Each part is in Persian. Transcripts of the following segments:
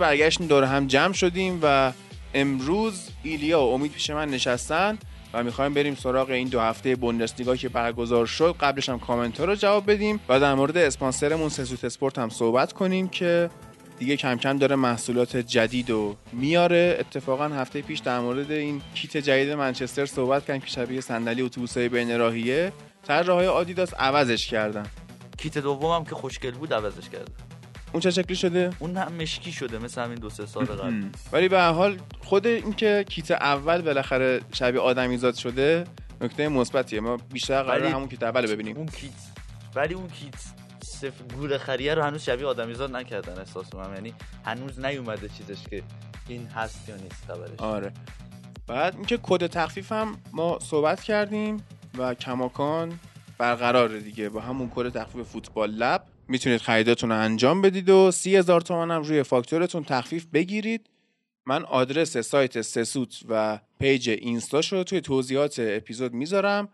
برگشتیم دور هم جمع شدیم و امروز ایلیا و امید پیش من نشستن و می‌خوایم بریم سراغ این دو هفته بوندسلیگا که برگزار شد. قبلش هم کامنت ها رو جواب بدیم و در مورد اسپانسرمون سسوت اسپورت هم صحبت کنیم که دیگه کم کم داره محصولات جدید و میاره. اتفاقا هفته پیش در مورد این کیت جدید منچستر صحبت کردیم که شبیه صندلی اتوبوسای بین راهیه. طراحهای آدیداس عوضش کردن. کیت دومم که خوشگل بود عوضش کرده اون چه شکلی شده؟ اون هم مشکی شده مثل همین دو سه سال قبل. ولی به هر حال خود اینکه کیت اول بالاخره شبیه آدمیزاد شده نکته مثبتیه. ما بیشتر قرار همون کیت اول ببینیم. اون کیت. ولی اون کیت صفر گور خریه رو هنوز شبیه آدمیزاد نکردن احساس من یعنی هنوز نیومده چیزش که این هست یا نیست خبرش. آره. بعد اینکه کد تخفیف هم ما صحبت کردیم و کماکان برقراره دیگه با همون کد تخفیف فوتبال لب. می‌تونید خریداتون رو انجام بدید و سی هزار تومن هم روی فاکتورتون تخفیف بگیرید. من آدرس سایت سسوت و page اینستاش رو توی توضیحات اپیزود می‌ذارم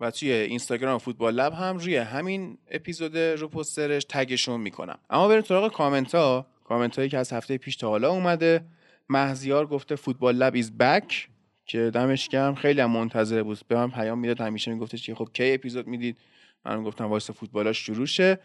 و توی اینستاگرام فوتبال لب هم روی همین اپیزود رو پوسترش تگشون می‌کنم. اما بریم سراغ کامنت ها کامنت هایی که از هفته پیش تا حالا اومده. مهزیار گفته فوتبال لب is back که دمش گرم. خیلی هم منتظر بود. به من پیام می‌داد. همیشه میگفتش که خب کی اپیزود می‌دید؟ من گفتم واسه فوتبالاش شروع شه.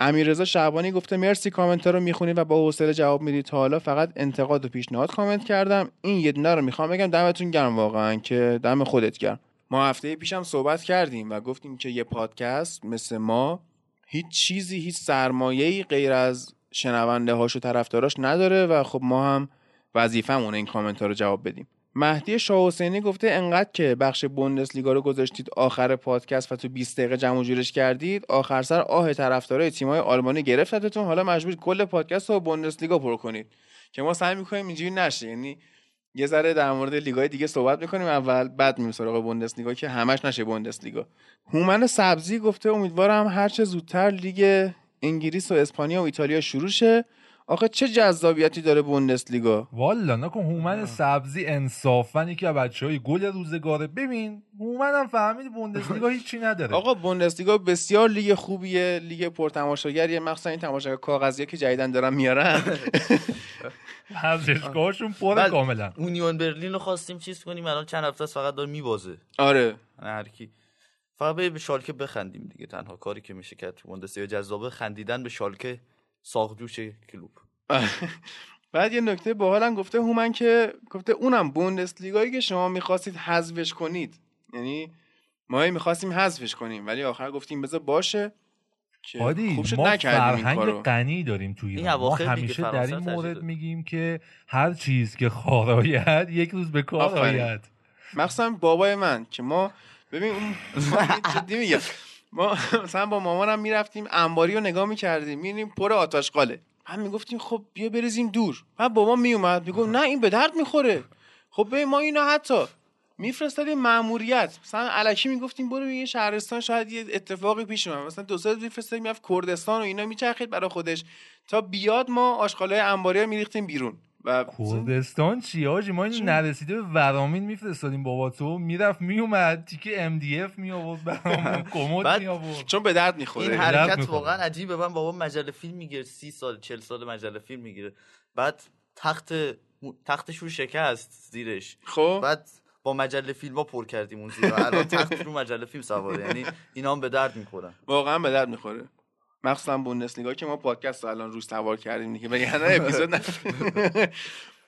امیررضا شعبانی گفته مرسی کامنت رو می‌خونید و با حوصله جواب می‌دید تا حالا فقط انتقاد و پیشنهاد کامنت کردم. این یه دونه رو می‌خوام بگم. دمتون گرم واقعا که دم خودت گرم. ما هفته پیشم صحبت کردیم و گفتیم که یه پادکست مثل ما هیچ چیزی هیچ سرمایه‌ای غیر از شنونده هاش و طرفداراش نداره و خب ما هم وظیفمونه این کامنت رو جواب بدیم. مهدی شاه حسینی گفته انقدر که بخش بوندسلیگا رو گذاشتید آخر پادکست و تو 20 دقیقه جمع جورش کردید آخر سر آه طرفدارای تیم‌های آلمانی گرفتتون حالا مجبور کل پادکست رو بوندسلیگا پر کنید که ما سعی می‌کنیم اینجوری نشه. یعنی یه ذره در مورد لیگای دیگه صحبت می‌کنیم اول بعد میریم سراغ بوندسلیگا که همش نشه بوندسلیگا. هومن سبزی گفته امیدوارم هرچه زودتر لیگ انگلیس و اسپانیا و ایتالیا شروع شه. آخه چه جذابیتی داره بوندسلیگا. والا نکن هومن سبزی انصافا یکی از بچه های گل روزگاره. ببین هومن هم فهمید بوندسلیگا هیچی نداره. آقا بوندسلیگا بسیار لیگ خوبیه لیگ پرتماشاگریه. مخصوصا این تماشاگر کاغذیه که جدیدن دارن میارن. ورزشگاهشون پر کاملا. اونیون برلین رو خواستیم چیز کنیم الان چند هفته فقط داره میبازه. آره. هر کی. فقط به شالکه بخندیم دیگه تنها کاری که میشه کرد تو بوندسلیگا. جذابه خندیدن به شالکه. ساقدوش کلوب. بعد یه نکته باحالم گفته هومن که گفته اونم بوندسلیگایی که شما می‌خواستید حذفش کنید. یعنی ما هی می‌خواستیم حذفش کنیم ولی آخر گفتیم بذار باشه که هادی خوب شد ما نکردیم این فرهنگ کارو. غنی داریم توی این ایران ما همیشه در این مورد. میگیم که هر چیز که خاراید یک روز به کار. آید. مخصوصا بابای من که ما ببین اون جدی میگم. ما مثلا با مامانم می‌رفتیم انباری رو نگاه می‌کردیم میریم پر آتاشقاله هم می‌گفتیم خب بیا بریزیم دور. بعد بابا میومد می‌گفت نه این به درد می‌خوره. خب ببین ما اینو حتی میفرستادیم ماموریت مثلا الکی می‌گفتیم برو به یه شهرستان شاید یه اتفاقی پیش اومد. مثلا دو سه میفرستادیم می‌رفت کردستان و اینا میچرخید برای خودش. تا بیاد ما آشغالای انباری رو میریختیم بیرون. و کردستان چی آجی؟ ما این نرسیده به ورامین میفرستادیم بابا تو. می‌رفت میومد تیکه ام دی اف می آورد برامون کمد بعد می آورد چون به درد این می‌خوره درد حرکت. واقعا عجیبه. من بابا مجله فیلم می‌گیره سی سال چل سال مجله فیلم می‌گیره. بعد تخت تختش رو شکست زیرش. خب؟ بعد با مجله فیلم ها پر کردیم اون زیر. الان تخت رو مجله فیلم سواره. یعنی اینا هم به درد می‌خورن. واقعا به درد می‌خوره. مخصوصا بوندسلیگا که ما پادکست رو الان روش سوار کردیم دیگه وگرنه اپیزود نه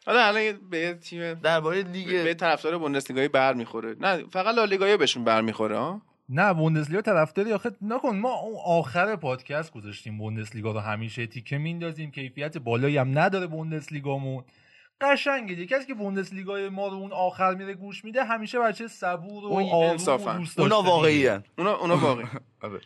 حالا الان به یه تیم درباره به لیگ طرفدار بوندسلیگایی بر می‌خوره. نه فقط لالیگایی بهشون بر می‌خوره ها؟ نه بوندسلیگا طرفداری آخه. نکن ما اون آخر پادکست گذاشتیم بوندسلیگا رو همیشه تیکه میندازیم کیفیت بالایی هم نداره بوندسلیگامون. قشنگه دیگه. کسی که بوندسلیگای ما رو اون آخر میره گوش میده همیشه بچه صبور و اون آروم و. دوست اونا داشتنیه. واقعی اونا اونا واقعی. آره.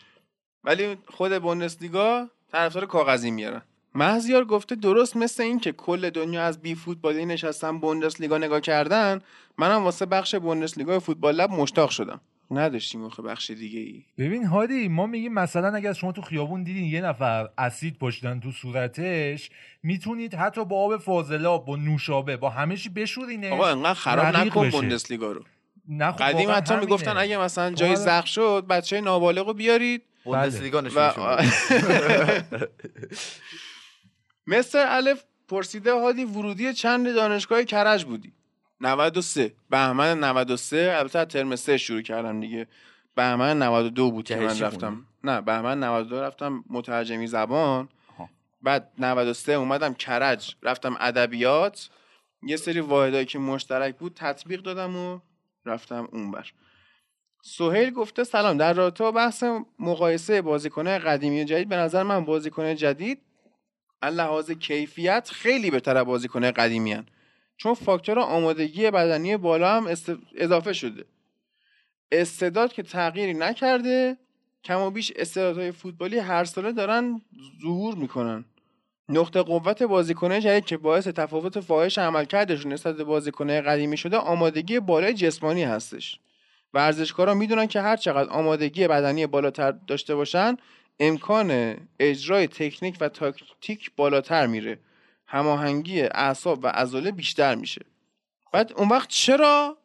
ولی خود بوندسلیگا طرفدار کاغذی میارن. مهزیار گفته درست مثل این که کل دنیا از بی فوتبالی نشستن بوندسلیگا نگاه کردن. منم واسه بخش بوندسلیگا فوتبال لب مشتاق شدم. نداشتیم آخه بخش دیگه ای ببین هادی ما میگیم مثلا اگر شما تو خیابون دیدین یه نفر اسید پشتن تو صورتش می‌تونید حتی با آب فاضلاب با نوشابه با همه چی بشورینش. آقا انقدر خراب نکن. بوندسلیگا رو. خب قدیم حتی. می‌گفتن اگه مثلا جای حالا- زخم شد بچه نابالغ رو بیارید. بوندسلیگا نشونشون بده. مستر الف پرسیده هادی ورودی چند دانشگاه کرج بودی؟ 93 بهمن 93 البته از ترم 3 شروع کردم دیگه. بهمن 92 بود که من رفتم؟ نه بهمن 92 رفتم مترجمی زبان. آها. بعد 93 اومدم کرج. رفتم ادبیات. یه سری واحدایی که مشترک بود تطبیق دادم و رفتم اونور. سهیل گفته سلام. در رابطه با بحث مقایسه بازیکنه قدیمی و جدید به نظر من بازیکن جدید لحاظ کیفیت خیلی بهتر از بازیکن قدیمی هن. چون فاکتور آمادگی بدنی بالا هم اضافه شده. استعداد که تغییری نکرده کم و بیش استعدادهای فوتبالی هر ساله دارن ظهور می‌کنن. نقطه قوت بازیکنه جدید که باعث تفاوت فاحش عملکردشون نسبت به بازیکنه قدیمی شده آمادگی بالای جسمانی هستش. ورزشکارا می‌دونن که هر چقدر آمادگی بدنی بالاتر داشته باشن امکان اجرای تکنیک و تاکتیک بالاتر میره. هماهنگی اعصاب و عضله بیشتر میشه. بعد اون وقت چرا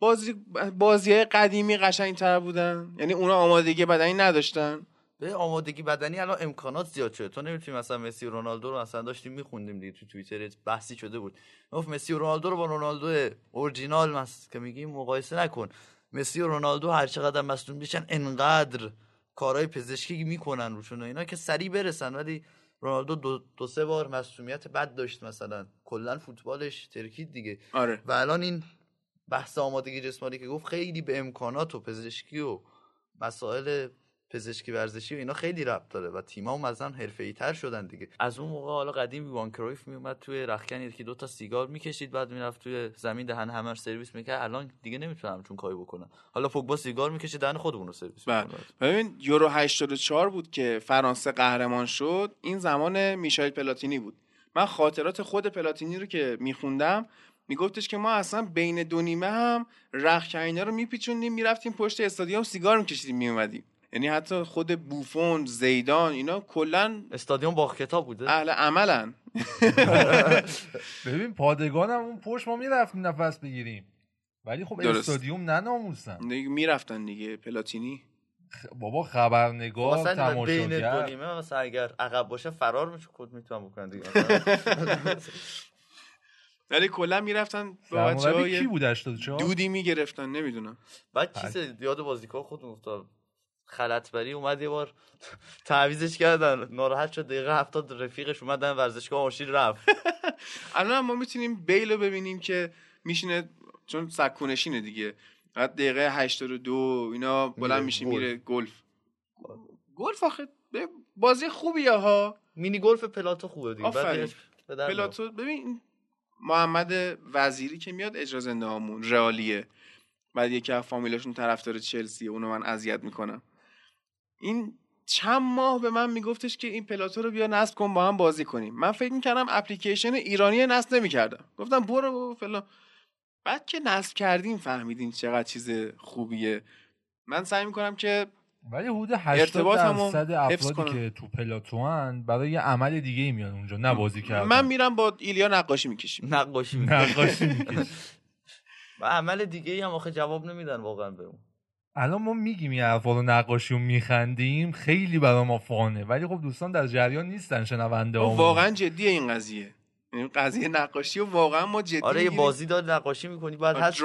بازی بازی قدیمی قشنگتر بودن؟ یعنی اونا آمادگی بدنی نداشتن. به آمادگی بدنی الان امکانات زیاد شده. تو نمی‌تونی مثلا مسی و رونالدو رو مثلا داشتیم میخوندیم دیگه تو توییتر بحثی شده بود. گفت مسی و رونالدو رو با رونالدو اورجینال مس که میگیم مقایسه نکن. مسی و رونالدو هر چقدر مصدوم میشن انقدر کارهای پزشکی می‌کنن روشون و اینا که سریع برسن. ولی رونالدو دو, دو سه بار مصدومیت بد داشت مثلا. کلا فوتبالش ترکید دیگه. آره. و الان این بحث آمادگی جسمانی که گفت خیلی به امکانات و پزشکی و مسائل پزشکی ورزشی و اینا خیلی ربط داره و تیم‌ها مثلا حرفه‌ای تر شدن دیگه. از اون موقع حالا قدیم ایوان کرویف میومد توی رخکن یکی دو تا سیگار می‌کشید بعد می‌رفت توی زمین دهن همه رو سرویس می‌کرد. الان دیگه نمی‌تونم چون کاری بکنن. حالا پوگبا سیگار می‌کشه دهن خودمون رو سرویس بله. می‌کنه ببین یورو 84 بود که فرانسه قهرمان شد. این زمان میشایل پلاتینی بود. من خاطرات خود پلاتینی رو که میخوندم میگفتش که ما اصلا بین دو نیمه هم رخکینا رو میپیچوندیم می‌رفتیم پشت استادیوم سیگار میکشیدیم میومدیم یعنی حتی خود بوفون زیدان اینا کلا استادیوم باغ کتاب بوده. اهل عملن. ببین پادگان هم اون پشت ما می‌رفتیم نفس بگیریم. ولی خب درست. استادیوم نناموسن. دیگه می‌رفتن دیگه پلاتینی. بابا خبرنگار مثلا بین دو تماشاگر نیمه مثلا اگر عقب باشه فرار میشه خود می‌تونم بکنن دیگه. ولی کلا می‌رفتن با بچه سرمربی کی های بود 84 دودی می‌گرفتن نمی‌دونم. بعد چیز یاد بازیکن خودم افتاد. خلطبری اومد یه بار تعویزش کردن. ناراحت شد. دقیقه هفتاد رفیقش اومدن ورزشگاه ماشین رفت. الان ما می‌تونیم بیل رو ببینیم که میشینه چون سکونشینه دیگه. بعد دقیقه 82 اینا بلند میشه. میره گلف. گلف آخه به- بازی خوبیه ها. مینی گلف پلاتو خوبه دیگه. آفرین. پلاتو ببین محمد وزیری که میاد اجرا زنده هامون رئالیه. بعد یکی از فامیلاشون طرفدار چلسی اونو من اذیت می‌کنم. این چند ماه به من میگفتش که این پلاتو رو بیا نصب کن با هم بازی کنیم. من فکر می‌کردم اپلیکیشن ایرانی نصب نمی‌کردم. گفتم برو بابا فلان. بعد که نصب کردیم فهمیدین چقدر چیز خوبیه. من سعی می‌کنم که ولی حدود 80 ارتباطمو درصد افرادی کنم. که تو پلاتوان برای یه عمل دیگه ای میان اونجا نه بازی کردن. من میرم با ایلیا نقاشی می‌کشیم. نقاشی می‌کنه. نقاشی می‌کشی و عمل دیگه ای هم آخه جواب نمیدن واقعا به اون الان ما میگیم این حرفا رو نقاشی و میخندیم خیلی برای ما فانه. ولی خب دوستان در جریان نیستن شنونده ما ها واقعا جدیه این قضیه. این قضیه نقاشی و واقعا ما جدی آره یه. بازی داد نقاشی می‌کنی بعد هست.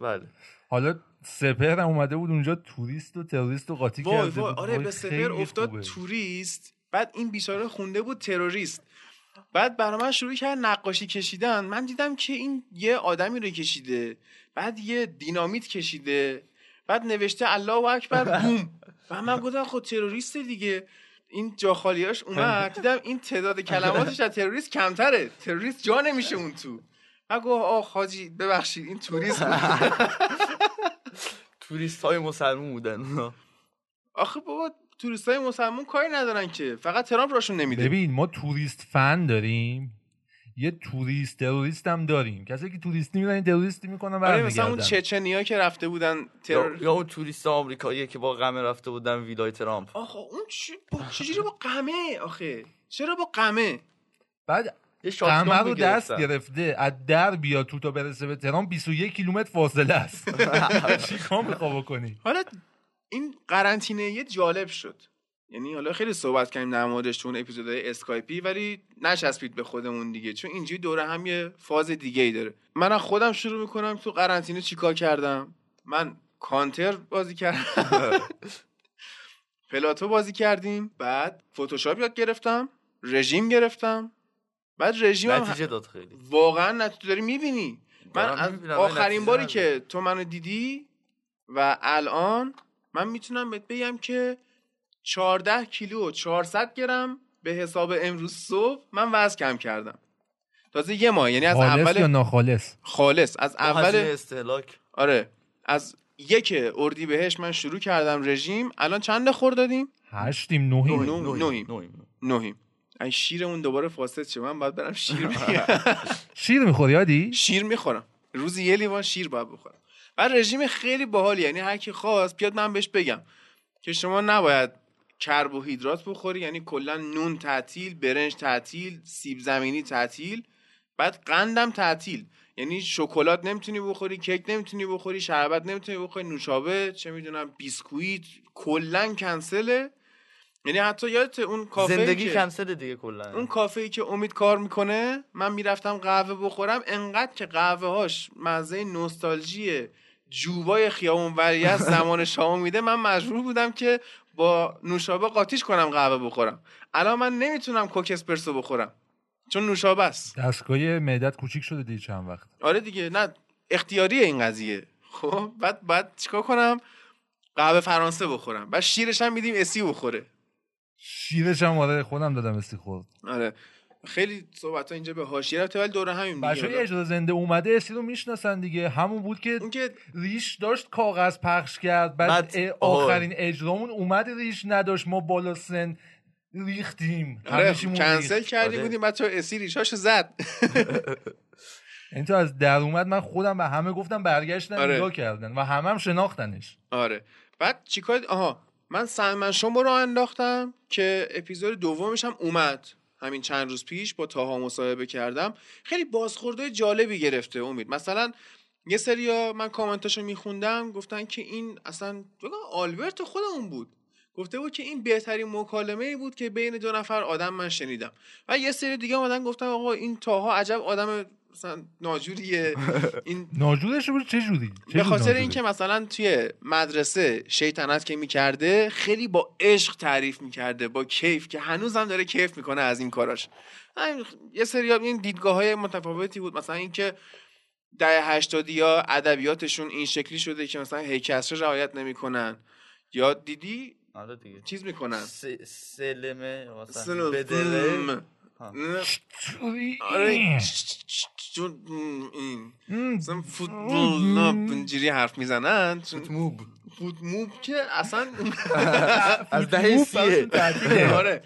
بله. حالا سپهر هم اومده بود اونجا توریست و تروریست و قاطی کرده بود. آره به خیلی افتاد خوبه. توریست بعد این بیچاره خونده بود تروریست. بعد برای من شروع کرد نقاشی کشیدن. من دیدم که این یه آدمی رو کشیده بعد یه دینامیت کشیده. بعد نوشته الله اکبر بوم. و من گفتم خب تروریست دیگه. این جاخالیاش اومد. دیدم این تعداد کلماتش از تروریست کمتره. تروریست جا نمیشه اون تو. من گفت آه حاجی ببخشید این توریست توریست های مسلمون بودن. آخه بابا توریست های مسلمون کاری ندارن که. فقط ترامپ راشون نمیده. ببین ما توریست fun داریم. یه توریست تروریست هم داریم. کسی که توریستی میرن این تروریستی می‌کنن آره مثلا اون چچنیا که رفته بودن یا, ترور یا اون توریست آمریکایی که با قمه رفته بودن ویلای ترامپ. آخه اون چی با چجوری با قمه آخه چرا با قمه بعد یه قمه رو دست. گرفته از در بیا تو تا برسه به تهران 21 کیلومتر فاصله است. چیکار میخوا بکنی؟ حالا این قرنطینه یه جالب شد. یعنی حالا خیلی صحبت کردیم در موردش تو اون اپیزودهای اسکایپی ولی نچسبید به خودمون دیگه چون اینجوری دوره هم یه فاز دیگه ای داره. من از خودم شروع می‌کنم تو قرنطینه چیکار کردم؟ من کانتر بازی کردم. پلاتو بازی کردیم بعد فتوشاپ یاد گرفتم رژیم گرفتم. بعد رژیم نتیجه داد خیلی. واقعا نتیجه داری می‌بینی؟ من از آخرین باری. که تو منو دیدی و الان من می‌تونم بهت بگم که 14 کیلو و 400 گرم. به حساب امروز صبح من وزن کم کردم. تازه یه ماه یعنی از خالص اول یا ناخالص؟ خالص. از اول استهلاک. آره. از یک اردی بهش من شروع کردم رژیم. الان چند خور دادیم؟ هشتیم نوهیم. نو- نوعی- نوعیم. نوعیم. نهیم این شیرمون دوباره فاسد شه. من باید برم شیر بگیرم. شیر می‌خوری یادی؟ شیر می‌خورم. روزی یه لیوان شیر باید بخورم. بعد رژیم خیلی باحالی. یعنی هر کی خواست بیاد من بهش بگم که شما نباید کربوهیدرات بخوری یعنی کلا نون تعطیل برنج تعطیل سیب زمینی تعطیل بعد قندم تعطیل. یعنی شکلات نمی‌تونی بخوری کیک نمی‌تونی بخوری شربت نمی‌تونی بخوری نوشابه چه می‌دونم بیسکویت کلا کنسله. یعنی حتی یادت اون کافه زندگی که... کنسل دیگه کلا. اون کافه ای که امید کار می‌کنه من می‌رفتم قهوه بخورم انقدر که قهوه هاش مزه نوستالژی جوبای خیابون وری از زمان شام میده من مجبور بودم که با نوشابه قاطیش کنم قهوه بخورم. الان من نمی‌تونم کوک اسپرسو بخورم. چون نوشابه است. دستگاه معدت کوچیک شده دیگه چند وقت. آره دیگه نه اختیاریه این قضیه. خب بعد بعد چیکار کنم؟ قهوه فرانسه بخورم. بعد شیرش هم میدیم اسی بخوره. شیرش هم آره خودم دادم استی خورد. آره. خیلی صحبت ها اینجا به حاشیه رفته ولی دوره همین بچه های اجازه زنده اومده اسی رو می‌شناسن دیگه. همون بود که اون که ریش داشت کاغذ پخش کرد بعد, بعد- آخرین اجرامون اومد ریش نداشت. ما بالا سن ریختیم. آره کنسل ریخت. کردی آره. بودیم بچه اسی ریشاشو زد. این تو از در اومد من خودم به همه گفتم برگشتن آره. نگاه کردن و همه هم شناختنش. آره. بعد چیکار؟ آها من سلمن شما رو انداختم که اپیزود دومش هم اومد. همین چند روز پیش با تاها مصاحبه کردم. خیلی بازخوردهای جالبی گرفته امید. مثلا یه سریا من کامنتاشو میخوندم گفتن که این اصلا آلبرت خودمون بود. گفته بود که این بهترین مکالمه ای بود که بین دو نفر آدم من شنیدم. و یه سری دیگه اومدن گفتن آقا این تاها عجب آدم مثلا ناجوریه. این ناجورش بود چه جوری؟ به خاطر؟ اینکه مثلا توی مدرسه شیطنت که می‌کرده خیلی با عشق تعریف می‌کرده با کیف که هنوز هم داره کیف می‌کنه از این کاراش. یه سری این دیدگاه های متفاوتی بود. مثلا اینکه ده هشتادی یا ادبیاتشون این شکلی شده که مثلا هیکسر رعایت نمی‌کنن. یا دیدی؟ آره دیگه. چیز می‌کنن. س- سلمه مثلا بدله. آره چون این. مثلا فوتبال نه اینجوری حرف می‌زنن چون موب فوت موب که اصلا از دهه موب سیه. آره.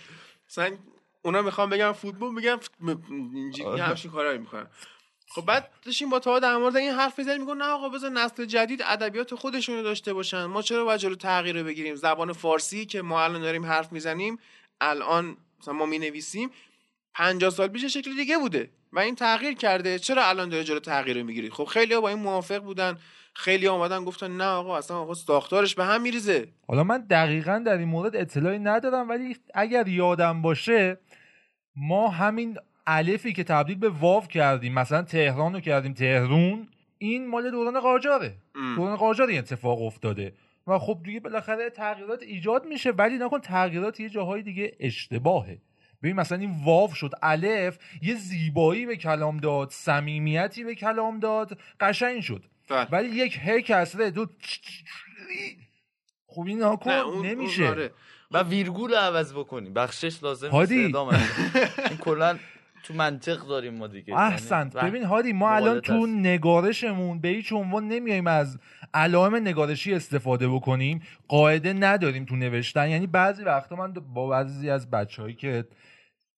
مثلا اونا می‌خوام بگم فوتبال میگم اینجوری آره. همچین کارایی می‌کنن. خب بعد داشتیم با تا در مورد این حرف می‌زنیم میگن نه آقا بذار نسل جدید ادبیات خودشونو داشته باشن. ما چرا باید جلو تغییر رو بگیریم؟ زبان فارسی که ما الان داریم حرف می‌زنیم الان مثلا ما می‌نویسیم 50 سال پیش شکل دیگه بوده و این تغییر کرده. چرا الان داره جلو تغییر رو می‌گیرید خب خیلی با این موافق بودن. خیلی اومدن گفتن نه آقا اصلا آقا ساختارش به هم میریزه. حالا من دقیقا در این مورد اطلاعی ندارم ولی اگر یادم باشه ما همین الفی که تبدیل به واو کردیم مثلا تهران رو کردیم تهرون این مال دوران قاجاره. ام. دوران قاجار این اتفاق افتاده. و خب دیگه بالاخره تغییرات ایجاد میشه ولی نکن تغییرات یه جاهای دیگه اشتباهه. ببین مثلا این واو شد الف یه زیبایی به کلام داد صمیمیتی به کلام داد قشنگ شد. بله. ولی یک هی کسره دو خب این نکن نه اون نمیشه. اون آره. و ویرگول رو عوض بکنی. بخشش لازم هادی. این کلا تو منطق داریم ما دیگه. احسنت یعنی ببین هادی ما الان تو هست. نگارشمون به هیچ عنوان نمیایم از علائم نگارشی استفاده بکنیم. قاعده نداریم تو نوشتن. یعنی بعضی وقتا من با بعضی از بچههایی که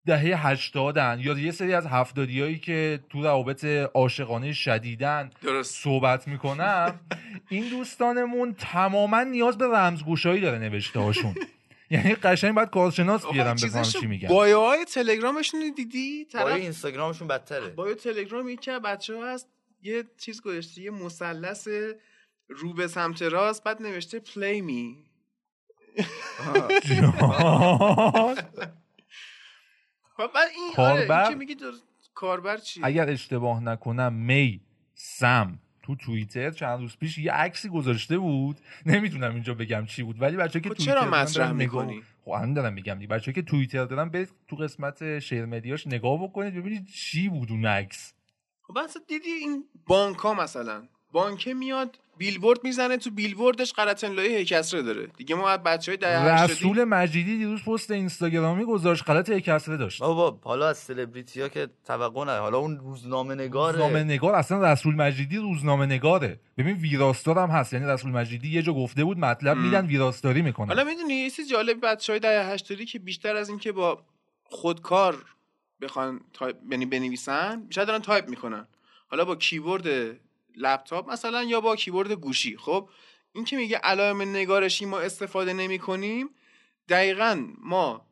دهه هشتادن یا یه سری از هفتادیایی که تو روابط عاشقانه شدیدن درست. صحبت می‌کنم این دوستانمون تماما نیاز به رمزگوشایی داره نوشته هاشون. یعنی قشنگ باید کارشناس بیارم بفهم چی میگن. بایو های تلگرامشون رو دیدی؟ طرف اینستاگرامشون بدتره. بایو تلگرام یکی از بچه ها هست یه چیز گذاشته یه مثلث رو به سمت راست بعد نوشته پلی می این کاربر- آره این که میگی درست- کاربر چی اگر اشتباه نکنم می سم. تو توییتر چند روز پیش یه عکسی گذاشته بود. نمی‌تونم اینجا بگم چی بود ولی بچه که خب توییتر چرا مطرح می‌کنی؟ خب همین دارم میگم دیگه. بچه که توییتر دارن برید تو قسمت شیر مدیاش نگاه بکنید ببینید چی بود اون عکس. خب اصلا دیدی این بانک ها مثلا؟ بانکه میاد بیلبورد می‌زنه تو بیلبوردش قرطن لایه هیکسره داره. دیگه ما بچه های ده رسول مجیدی دیروز پست اینستاگرامی گذاشت غلط کسره داشت. بابا حالا از سلبریتی ها که توقع نداره حالا اون روزنامه نگاره. روزنامه نگار اصلا رسول مجیدی روزنامه نگاره. ببین ویراستار هم هست. یعنی رسول مجیدی یه جا گفته بود مطلب میدن ویراستاری می‌کنن. حالا می‌دونی یه چیز جالب بچه های ده هشتادی که بیشتر از اینکه با خودکار بخوان تایپ یعنی بنویسن بیشتر دارن تایپ می‌کنن. حالا با کیبورد لپتاپ مثلا یا با کیبورد گوشی. خب این که میگه علائم نگارشی ما استفاده نمی کنیم دقیقا ما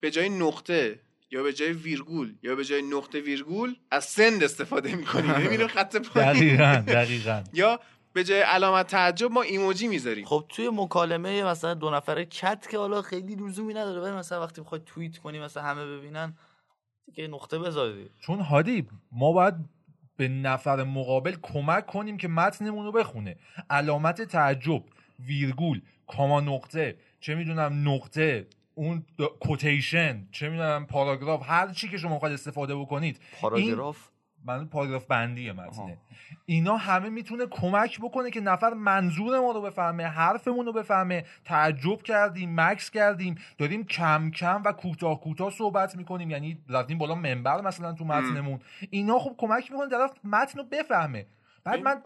به جای نقطه یا به جای ویرگول یا به جای نقطه ویرگول از send استفاده می‌کنیم می‌بینیم خط پایین. دقیقا دقیقا. یا به جای علامت تعجب ما emoji می‌ذاریم. خب توی مکالمه مثلا دو نفره چت که حالا خیلی لزومی نداره ولی مثلا وقتی می‌خوای توییت کنی مثلا همه ببینن دیگه نقطه بذاری. چون هادی ما باید به نفر مقابل کمک کنیم که متنمون رو بخونه. علامت تعجب ویرگول کاما نقطه چه می‌دونم نقطه اون کوتیشن چه می‌دونم پاراگراف هر چی که شما می‌خواید استفاده بکنید. پاراگراف؟ من پاراگراف بندی متنه. اینا همه می‌تونه کمک بکنه که نفر منظور ما رو بفهمه حرفمون رو بفهمه. تعجب کردیم مکس کردیم داریم کم کم و کوتاه کوتاه صحبت می‌کنیم. یعنی رفتیم بالا منبر مثلا تو متنمون. اینا خب کمک می‌کنه طرف متن رو بفهمه. بعد من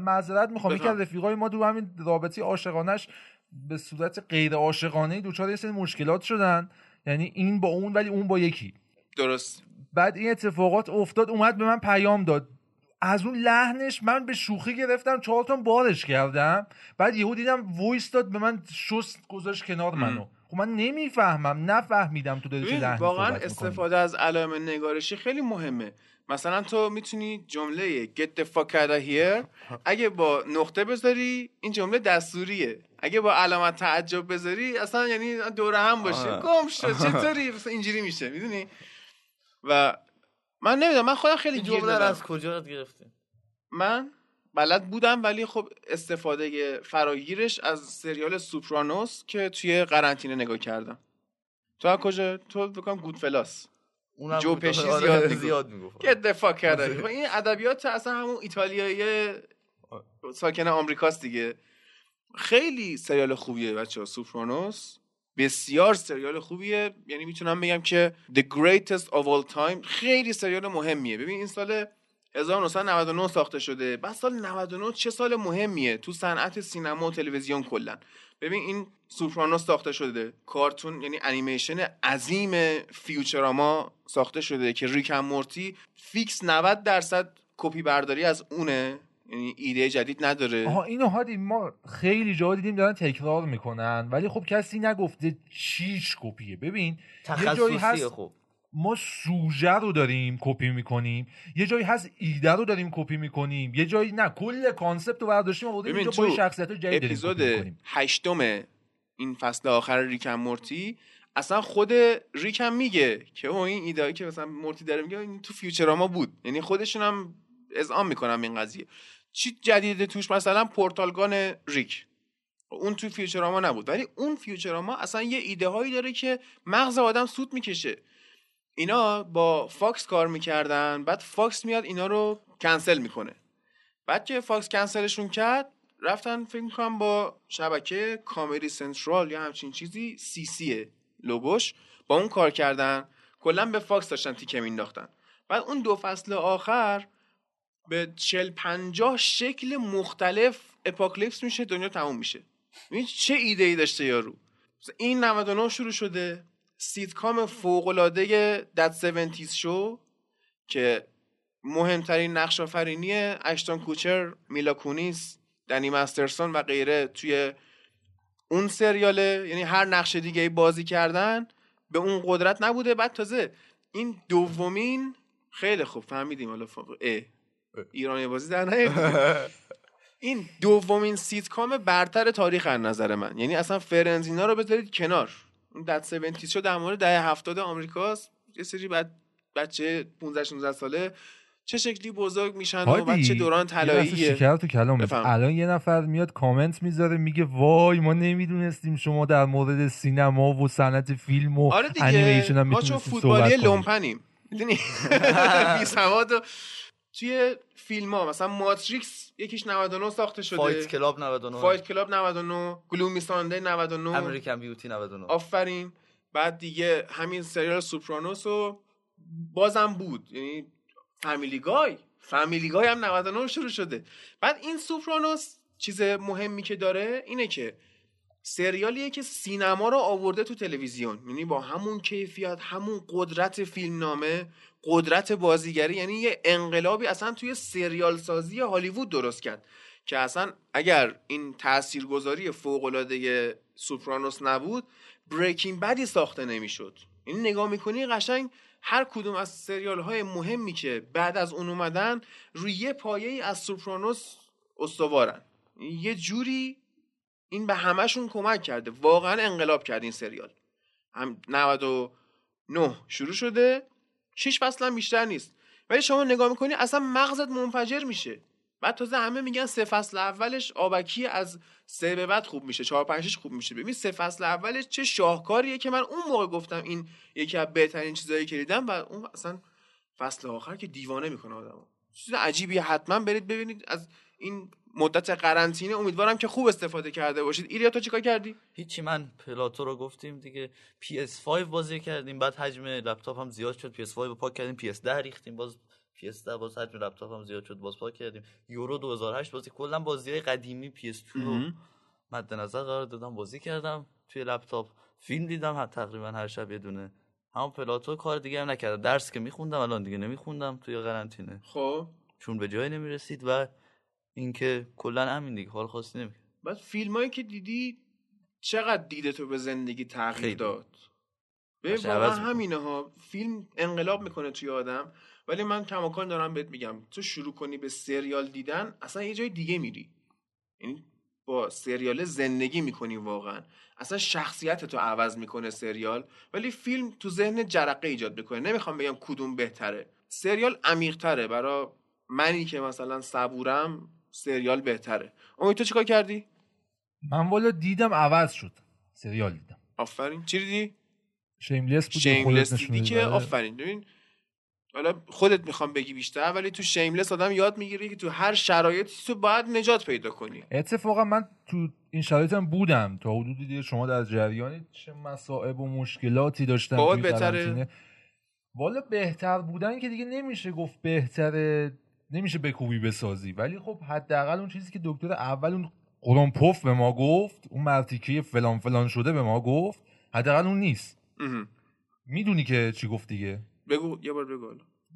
معذرت می‌خوام. یکی از رفیقای ما دو همین رابطه عاشقانش به صورت غیر عاشقانه دوچار یه سری مشکلات شدن. یعنی این با اون ولی اون با یکی. درست. بعد این اتفاقات افتاد اومد به من پیام داد. از اون لحنش من به شوخی گرفتم چهار تا بارش کردم. بعد یهو دیدم وایس داد به من شست گذاشت کنار منو. خب من نمی‌فهمم نفهمیدم تو داری چه واقعا. استفاده از علائم نگارشی خیلی مهمه. مثلا تو می‌تونی جمله get the fuck out of here اگه با نقطه بذاری این جمله دستوریه. اگه با علامت تعجب بذاری اصلا یعنی دوره هم باشه آره. گم شد. چطوری؟ اینجوری میشه می‌دونی؟ و من نمی‌دونم من خودم خیلی گیر از کجا گرفتی؟ من بلد بودم ولی خب استفاده فراگیرش از سریال سوپرانوس که توی قرنطینه نگاه کردم. تو از کجا؟ تو بکنم گودفلاس. اونم جو. پشی آره، زیاد. زیاد می‌گفت. که دفاع کرده خب این ادبیات اصلا همون ایتالیایی ساکن آمریکاست دیگه. خیلی سریال خوبیه بچه ها سوپرانوس. بسیار سریال خوبیه. یعنی می‌تونم بگم که The Greatest of All Time خیلی سریال مهمیه. ببین این سال 1999 ساخته شده. بعد سال 99 چه سال مهمیه؟ تو صنعت سینما و تلویزیون کلا. ببین این سوپرانوس ساخته شده. کارتون یعنی انیمیشن عظیم فیوچراما ساخته شده که Rick and Morty fix 90 درصد کپی برداری از اونه. یعنی ایده جدید نداره. آها اینو هادی ما خیلی جا دیدیم دارن تکرار می‌کنن ولی خب کسی نگفته چیش کپیه. ببین یه جایی هست خب. ما سوژه رو داریم کپی می‌کنیم یه جایی هست ایده رو داریم کپی می‌کنیم یه جایی نه کل concept رو برداشتیم آوردیم ببین اینجا با تو شخصیت جدید اپیزود هشتم این فصل آخر Rick and Morty اصلا خود Rick میگه که او این ایده که مثلا Morty داره میگه این تو Futurama بود. یعنی خودشون هم اذعان می‌کنن این قضیه. چی جدیده توش؟ مثلا portal gun Rick. اون تو Futurama نبود. ولی اون Futurama اصلا یه ایده هایی داره که مغز آدم سوت می‌کشه. اینا با Fox کار می‌کردن بعد Fox میاد اینا رو کنسل می‌کنه. بعد که Fox کنسلشون کرد رفتن فکر می‌کنم با شبکه Comedy Central یا همچین چیزی CC لوگوش با اون کار کردن. کلا به Fox داشتن تیکه مینداختن بعد اون دو فصل آخر به چل پنجاه شکل مختلف apocalypse میشه دنیا تموم میشه. ببین چه ایده ای داشته یارو؟ این 99 شروع شده سیتکام فوق‌العاده That '70s Show که مهمترین نقش آفرینی اشتون کوچر میلا کونیس دنی مسترسون و غیره توی اون سریاله. یعنی هر نقش دیگه بازی کردن به اون قدرت نبوده. بعد تازه این دومین خیلی خوب فهمیدیم حالا. ایرانی بازی در نیاد. این دومین سیتکام برتر تاریخ از نظر من. یعنی اصلا فرنزینا رو بذارید کنار. اون That '70s Show در مورد دهه 70 آمریکاست. یه سری بعد بچه 15 16 ساله چه شکلی بزرگ میشن و بعد چه دوران طلاییه. شکر تو کلامت الان یه نفر میاد کامنت می‌ذاره میگه وای ما نمی‌دونستیم شما در مورد سینما و صنعت فیلم و آره دیگه. انیمیشن هم ما چون فوتبالی لومپنیم. می‌دونی؟ بی سواد و توی فیلم ها مثلا Matrix یکیش 99 ساخته شده. Fight Club 99 Fight Club 99 Gloomy Sunday 99 American Beauty 99 آفرین. بعد دیگه همین سریال Sopranos و بازم بود. یعنی Family Guy. Family Guy هم 99 شروع شده. بعد این Sopranos چیز مهمی که داره اینه که سریالیه که سینما رو آورده تو تلویزیون. یعنی با همون کیفیت همون قدرت فیلمنامه قدرت بازیگری یعنی یه انقلابی اصلا توی سریال سازی هالیوود درست کرد. که اصلا اگر این تاثیرگذاری فوق العاده سوپرانوس نبود بریکینگ بدی ساخته نمی‌شد. این نگاه می‌کنی قشنگ هر کدوم از سریال های مهمی که بعد از اون اومدن روی یه پایه از سوپرانوس استوارن. یه جوری این به همشون کمک کرده. واقعا انقلاب کرد این سریال. هم 99 شروع شده 6 فصل هم بیشتر نیست. ولی شما نگاه می‌کنی اصلا مغزت منفجر میشه. بعد تازه همه میگن سه فصل اولش آبکی از سه به بعد خوب میشه چهار پنجش خوب میشه. ببین سه فصل اولش چه شاهکاریه که من اون موقع گفتم این یکی از بهترین چیزایی که دیدم و اون اصلا فصل آخر که دیوانه می‌کنه آدمو. چیز عجیبیه حتما برید ببینید از این مدت قرنطینه امیدوارم که خوب استفاده کرده باشید. ایریا تو چیکار کردی؟ هیچی من پلاتو رو گفتیم دیگه. PS5 بازی کردیم بعد حجم لپتاپ هم زیاد شد. PS5 رو پاک کردیم PS10 ریختیم باز PS10 باز حجم لپتاپ هم زیاد شد باز پاک کردیم. یورو 2008 بازی کلا بازی قدیمی PS2 رو مد نظر قرار دادم بازی کردم توی لپتاپ. فیلم دیدم هم تقریبا هر شب یه دونه. همون پلاتو کار دیگه هم نکردم. درس که میخوندم الان دیگه نمیخوندم توی قرنطینه. خب. چون به جایی نمی‌رسید و اینکه کلا همین دیگه حال خاصی نمی‌کنه. بعد فیلمایی که دیدی چقدر دیده تو به زندگی تغییر خیلی. داد؟ قشنگ واقعا. همینه ها فیلم انقلاب می‌کنه توی آدم ولی من کماکان دارم بهت میگم تو شروع کنی به سریال دیدن اصلا یه جای دیگه میری. یعنی با سریال زندگی می‌کنی واقعا. اصلا شخصیت تو عوض می‌کنه سریال ولی فیلم تو ذهن جرقه ایجاد می‌کنه. نمی‌خوام بگم کدوم بهتره. سریال عمیقتره. برای منی که مثلا صبورم سریال بهتره. امید تو چیکار کردی؟ من والا دیدم عوض شد. سریال دیدم. آفرین. چی دیدی؟ شیملس بود شیملس دیدی که؟ داد. آفرین. ببین حالا خودت می‌خوام بگی بیشتر ولی تو شیملس آدم یاد می‌گیره که تو هر شرایطی تو باید نجات پیدا کنی. اتفاقا من تو این شرایطم بودم. تا حدودی دیگه شما در جریان چه مسائب و مشکلاتی داشتم بهتره؟ والا بهتر بودن که دیگه نمیشه گفت بهتره. نمیشه بکوبی بسازی. ولی خب حداقل اون چیزی که دکتر اول اون قرآن پف به ما گفت اون مرتیکه فلان فلان شده به ما گفت حداقل اون نیست. می‌دونی که چی گفت دیگه؟ بگو یه بار بگو.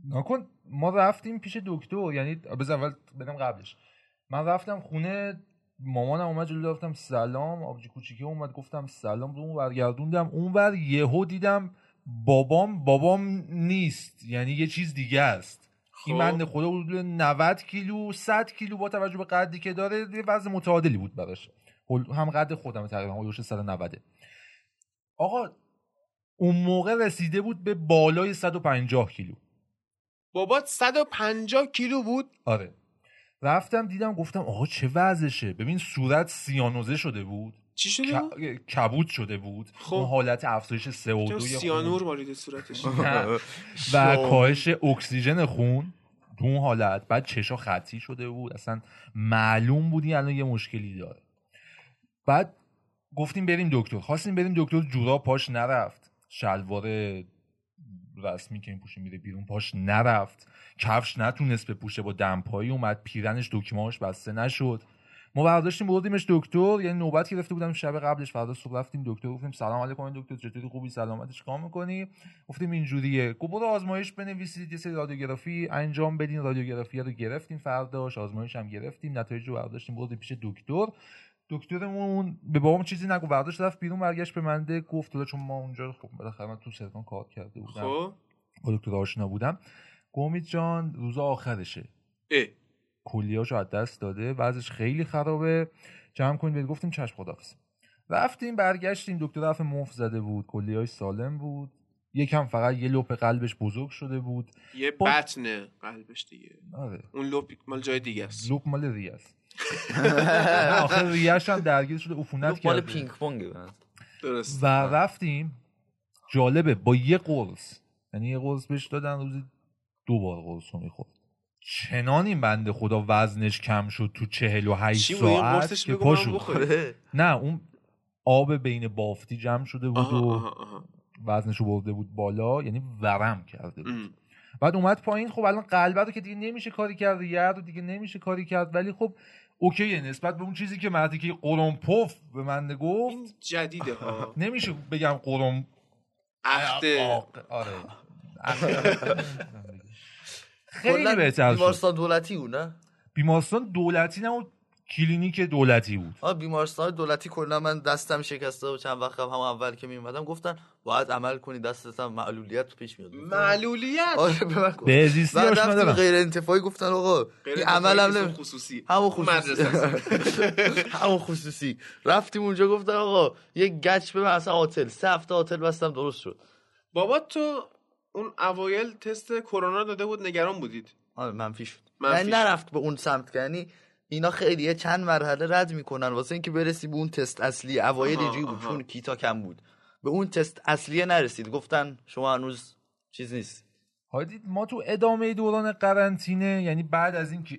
نکن ما رفتیم پیش دکتر یعنی بذار اول بدم قبلش. من رفتم خونه مامانم اومد جلو رفتم سلام آبجی کوچیکه اومد گفتم سلام رو اون برگردوندم اون بر یهو دیدم بابام بابام نیست یعنی یه چیز دیگه است. این خب. بنده خدا حدود 90 کیلو 100 کیلو با توجه به قدی که داره یه وزن متعادلی بود براش. هم قد خودم تقریبا حدود 190 آقا اون موقع رسیده بود به بالای 150 کیلو. بابات 150 کیلو بود؟ آره. رفتم دیدم گفتم آقا چه وضعشه؟ ببین صورت سیانوزه شده بود. چی شده؟ ک- کبود شده بود. خب. اون حالت افزایش تو CO2 سیانور مالید صورتش. و کاهش اکسیژن خون تو اون حالت. بعد چشا خطی شده بود. اصلا معلوم بودی الان یه مشکلی داره. بعد گفتیم بریم دکتر. خواستیم بریم دکتر جورا پاش نرفت. شلوار رسمی که این پوشه میره بیرون پاش نرفت. کفش نتونست بپوشه. با دمپایی اومد. پیرنش دکمهاش بسته نشد. ما برداشتیم بردیمش دکتر یعنی نوبت گرفته بودم شب قبلش. فردا صبح رفتیم دکتر گفتیم سلام علیکم دکتر چطوری؟ خوبی؟ سلامتی چیکار می‌کنی؟ گفتیم اینجوریه. گفت برو آزمایش بنویسید یه سری رادیوگرافی انجام بدین. رادیوگرافی رو گرفتیم فرداش آزمایش هم گرفتیم. نتایج رو برداشتیم بردیم پیش دکتر. دکترمون به بابام چیزی نگو برداشت رفت بیرون برگشت به منده گفت چون ما اونجا خب بالاخره من تو سرکان کار کرده بودم. خب. با دکتر آشنا بودم. گفت امید جان روز آخرشه. اه. کلیاشو از دست داده وضعش خیلی خرابه. جمع کنید بهت گفتیم چشم خدافظ رفتیم برگشتیم دکتر رفت مفت زده بود کلیهاش سالم بود. یکم فقط یه لپ قلبش بزرگ شده بود. یه با- بطن قلبش دیگه. آره. اون لپ مال جای دیگه است. لپ مال ریه است. آخر ریهش هم درگیر شده عفونت مال کرده. پینگ پونگ درست. و رفتیم جالبه با یه قرص. یعنی یه قرص بهش دادن روزی دو بار قرص رو می‌خورد. چنان این بنده خدا وزنش کم شد تو چهل و هشت ساعت که بگو پا من شد. بخوره. نه اون آب بین بافتی جمع شده بود آها و آها آها. وزنش رو برده بود بالا یعنی ورم کرده بود. ام. بعد اومد پایین خب الان قلبه رو که دیگه نمیشه کاری کرد ریه رو دیگه نمیشه کاری کرد ولی خب اوکیه نسبت به اون چیزی که مردی که قرنپف به من گفت این جدیده ها. نمیشه بگم قرم اخته آره. خیلی کلا بهتر بیمارستان دولتی بود نه؟ بیمارستان دولتی نه و کلینیک دولتی بود. آه بیمارستان دولتی کلا من دستم شکسته و چند وقت قبل هم اول که میومدم گفتن باید عمل کنی دستت هم معلولیت پیش میاد. معلولیت؟ آره به زیستی آشنا غیر انتفاعی گفتن آقا این عمل هم نمی- خصوصی. همون خصوصی. همون خصوصی. رفتیم اونجا گفتن آقا یه گچ به من اصلا هتل سه هفته هتل بستم درست شد. بابا تو اون اوایل تست کرونا داده بود نگران بودید؟ آره منفی شد. منفی یعنی. نرفت به اون سمت. که یعنی اینا خیلی یه چند مرحله رد می‌کنن. واسه اینکه برسی به اون تست اصلی اوایل اینجوری بود. چون کیتا کم بود. به اون تست اصلیه نرسید. گفتن شما هنوز چیز نیست. هادی ما تو ادامه دوران قرنطینه یعنی بعد از اینکه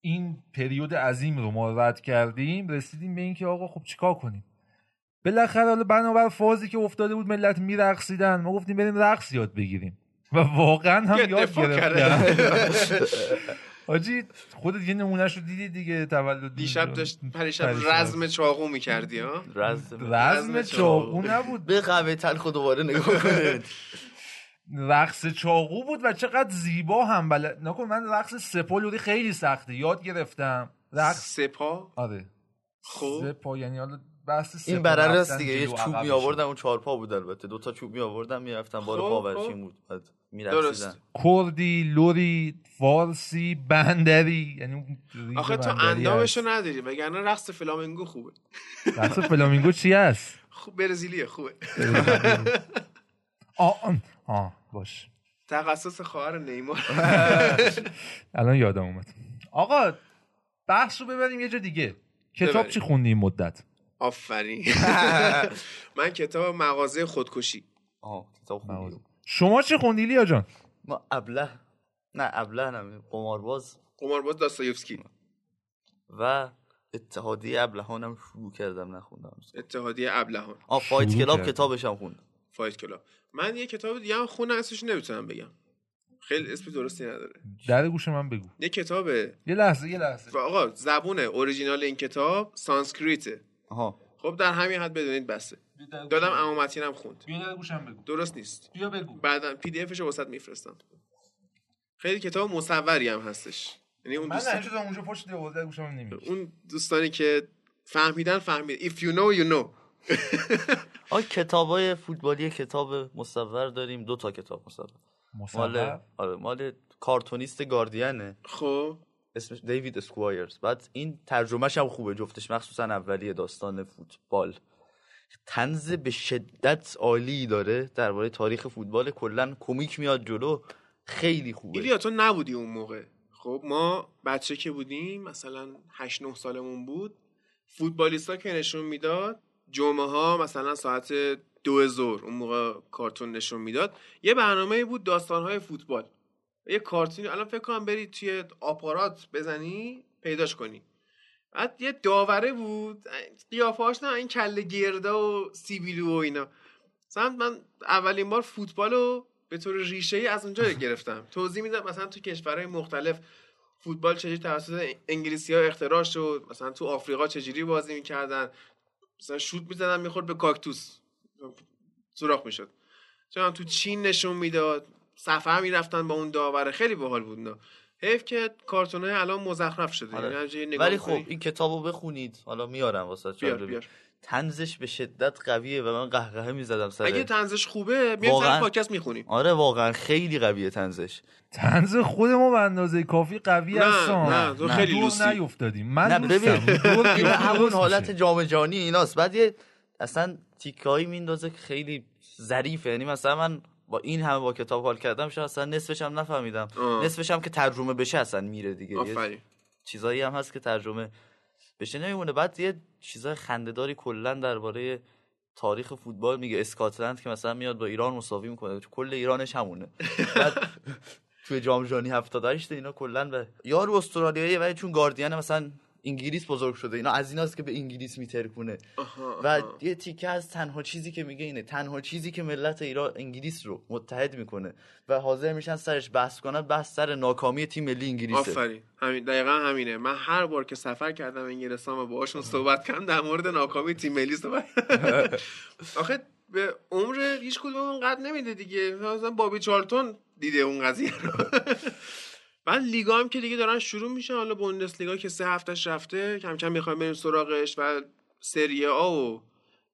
این پریود عظیم رو ما رد کردیم رسیدیم به اینکه آقا خب چیکار کنیم؟ بالاخره حالا بنابر فازی که افتاده بود ملت میرقصیدن. ما گفتیم بریم رقص یاد بگیریم. و واقعا هم یاد گرفتم حاجی خودت یه نمونهش رو دیدی دیگه؟ تولد دیشب داشت پریشب. رزم چاقو می‌کردی ها؟ رزم رزم رزم چاقو. نبود. به قهوه تلخ دوباره نگاه کنید. رقص چاقو بود و چقدر زیبا هم. بلد نکن من رقص سپالوری خیلی سخته. یاد گرفتم. رقص سپا آره. خب. سپا یعنی حالا بحث این برره رفتن است دیگه. یه چوب می آوردن اون چهار پا بود البته. دو تا چوب می آوردن می‌رفتن بار خب، پاورچین خب. بود. بعد میرقصیدن کردی لوری فارسی بندری یعنی آخه تو اندامشو. نداری وگرنه رقص فلامنگو خوبه. رقص فلامینگو چی هست؟ خوب برزیلیه خوبه. آه آه، آه باش. تخصص خواهر نیمار. الان یادم اومد. آقا بحث رو ببریم یه جا دیگه. کتاب. چی خوندی این مدت؟ آفرین. من کتاب مغازه خودکشی. آها کتاب خوندی شما چی خوندی لیا جان؟ ما ابله نه ابله نه قمارباز. قمارباز داستایوفسکی. و اتحادیه ابلهانم شروع کردم نخوندم. اتحادیه ابلهان. آ Fight Club. کتابش هم خوندم. Fight Club. من یه کتاب دیگه هم خوندم اسمش نمی‌تونم بگم. خیلی اسم درستی نداره. در گوش من بگو. یه کتابه. یه لحظه یه لحظه. و آقا زبون اوریجینال این کتاب سانسکریته. آها خب در همین حد بدونید بسه. دادم اما متینم خوند. بیا گوشم بگو. درست نیست. بیا بگو. بعدا پی دی افشو واسط میفرستم. خیلی کتاب مصوری هم هستش. یعنی اون من دوستان شدم اونجا پشت دیوار در گوشم نمیاد. اون دوستانی که فهمیدن فهمید. If you know you know. آ کتابای فوتبالی کتاب مصور داریم. دو تا کتاب مصور. مال مصور آره مال کارتونیست گاردینه. خب. اسمش دیوید اسکوایرز. بعد این ترجمهش هم خوبه جفتش مخصوصا اولیه داستان فوتبال. تنز به شدت عالی داره درباره تاریخ فوتبال کلا کمیک میاد جلو خیلی خوبه. ایلیا تو نبودی اون موقع. خب ما بچه که بودیم مثلا 8 9 سالمون بود فوتبالیستا که نشون می‌داد جمعه ها مثلا ساعت دو ظهر اون موقع کارتون نشون می‌داد یه برنامه بود داستان های فوتبال. یه کارتون الان فکر کنم بری توی آپارات بزنی پیداش کنی. بعد یه داوره بود قیافه‌اش نه این کله گردا و سیبیلو و اینا. مثلا من اولین بار فوتبال رو به طور ریشه ای از اونجا گرفتم. توضیح میدم مثلا تو کشورهای مختلف فوتبال چجوری توسط انگلیسی ها اختراع شد مثلا تو آفریقا چجوری بازی می‌کردن. مثلا شوت می‌زدن می‌خورد به کاکتوس. سوراخ می‌شد. چون تو چین نشون می‌داد. سفر می‌رفتن با اون داوره خیلی باحال بود اینا. حیف که کارتون های الان مزخرف شده آره. یعنی همینجوری نگاه ولی. خب این کتابو بخونید حالا میارم واسه بیار بیار تنزش به شدت قویه و من قهقهه می‌زدم سر اگه تنزش خوبه میایم واقعا؟ سر پادکست می‌خونیم آره واقعا خیلی قویه تنزش تنز خود ما به اندازه کافی قوی نه، هست نه، تو خیلی دور لوسی. نیفتادیم من نه. ببین همون حالت. جام جهانی ایناست بعد یه اصلا تیکایی میندازه که خیلی ظریفه یعنی مثلا من با این همه با کتاب حال کردم شاید اصلا نصفش هم نفهمیدم. آه. نصفش هم که ترجمه بشه اصلا میره دیگه. آفرین. چیزایی هم هست که ترجمه بشه نمیمونه. بعد یه چیزای خندهداری کلا درباره تاریخ فوتبال میگه. اسکاتلند که مثلا میاد با ایران مساوی می‌کنه. کل ایرانش همونه. بعد توی جام جهانی 78 اینا کلا به یارو استرالیاییه ولی چون گاردین مثلا انگلیس بزرگ شده. اینا از ایناست که به انگلیس میترکونه. و. یه تیکه از تنها چیزی که میگه اینه. تنها چیزی که ملت ایران انگلیس رو متحد می‌کنه و حاضر میشن سرش بحث کنن بحث سر ناکامی تیم ملی انگلیسه. آفرین. همین دقیقا همینه. من هر بار که سفر کردم انگلستان و باهاشون صحبت کردم در مورد ناکامی تیم ملی صحبت آخه به عمر هیچ کدوم قد نمیده دیگه. مثلا بابی چارلتون دیده اون قضیه رو. بعد لیگا هم که دیگه دارن شروع میشن. حالا بوندس لیگا که سه هفتهش رفته کم کم می‌خوایم بریم سراغش و سری آ و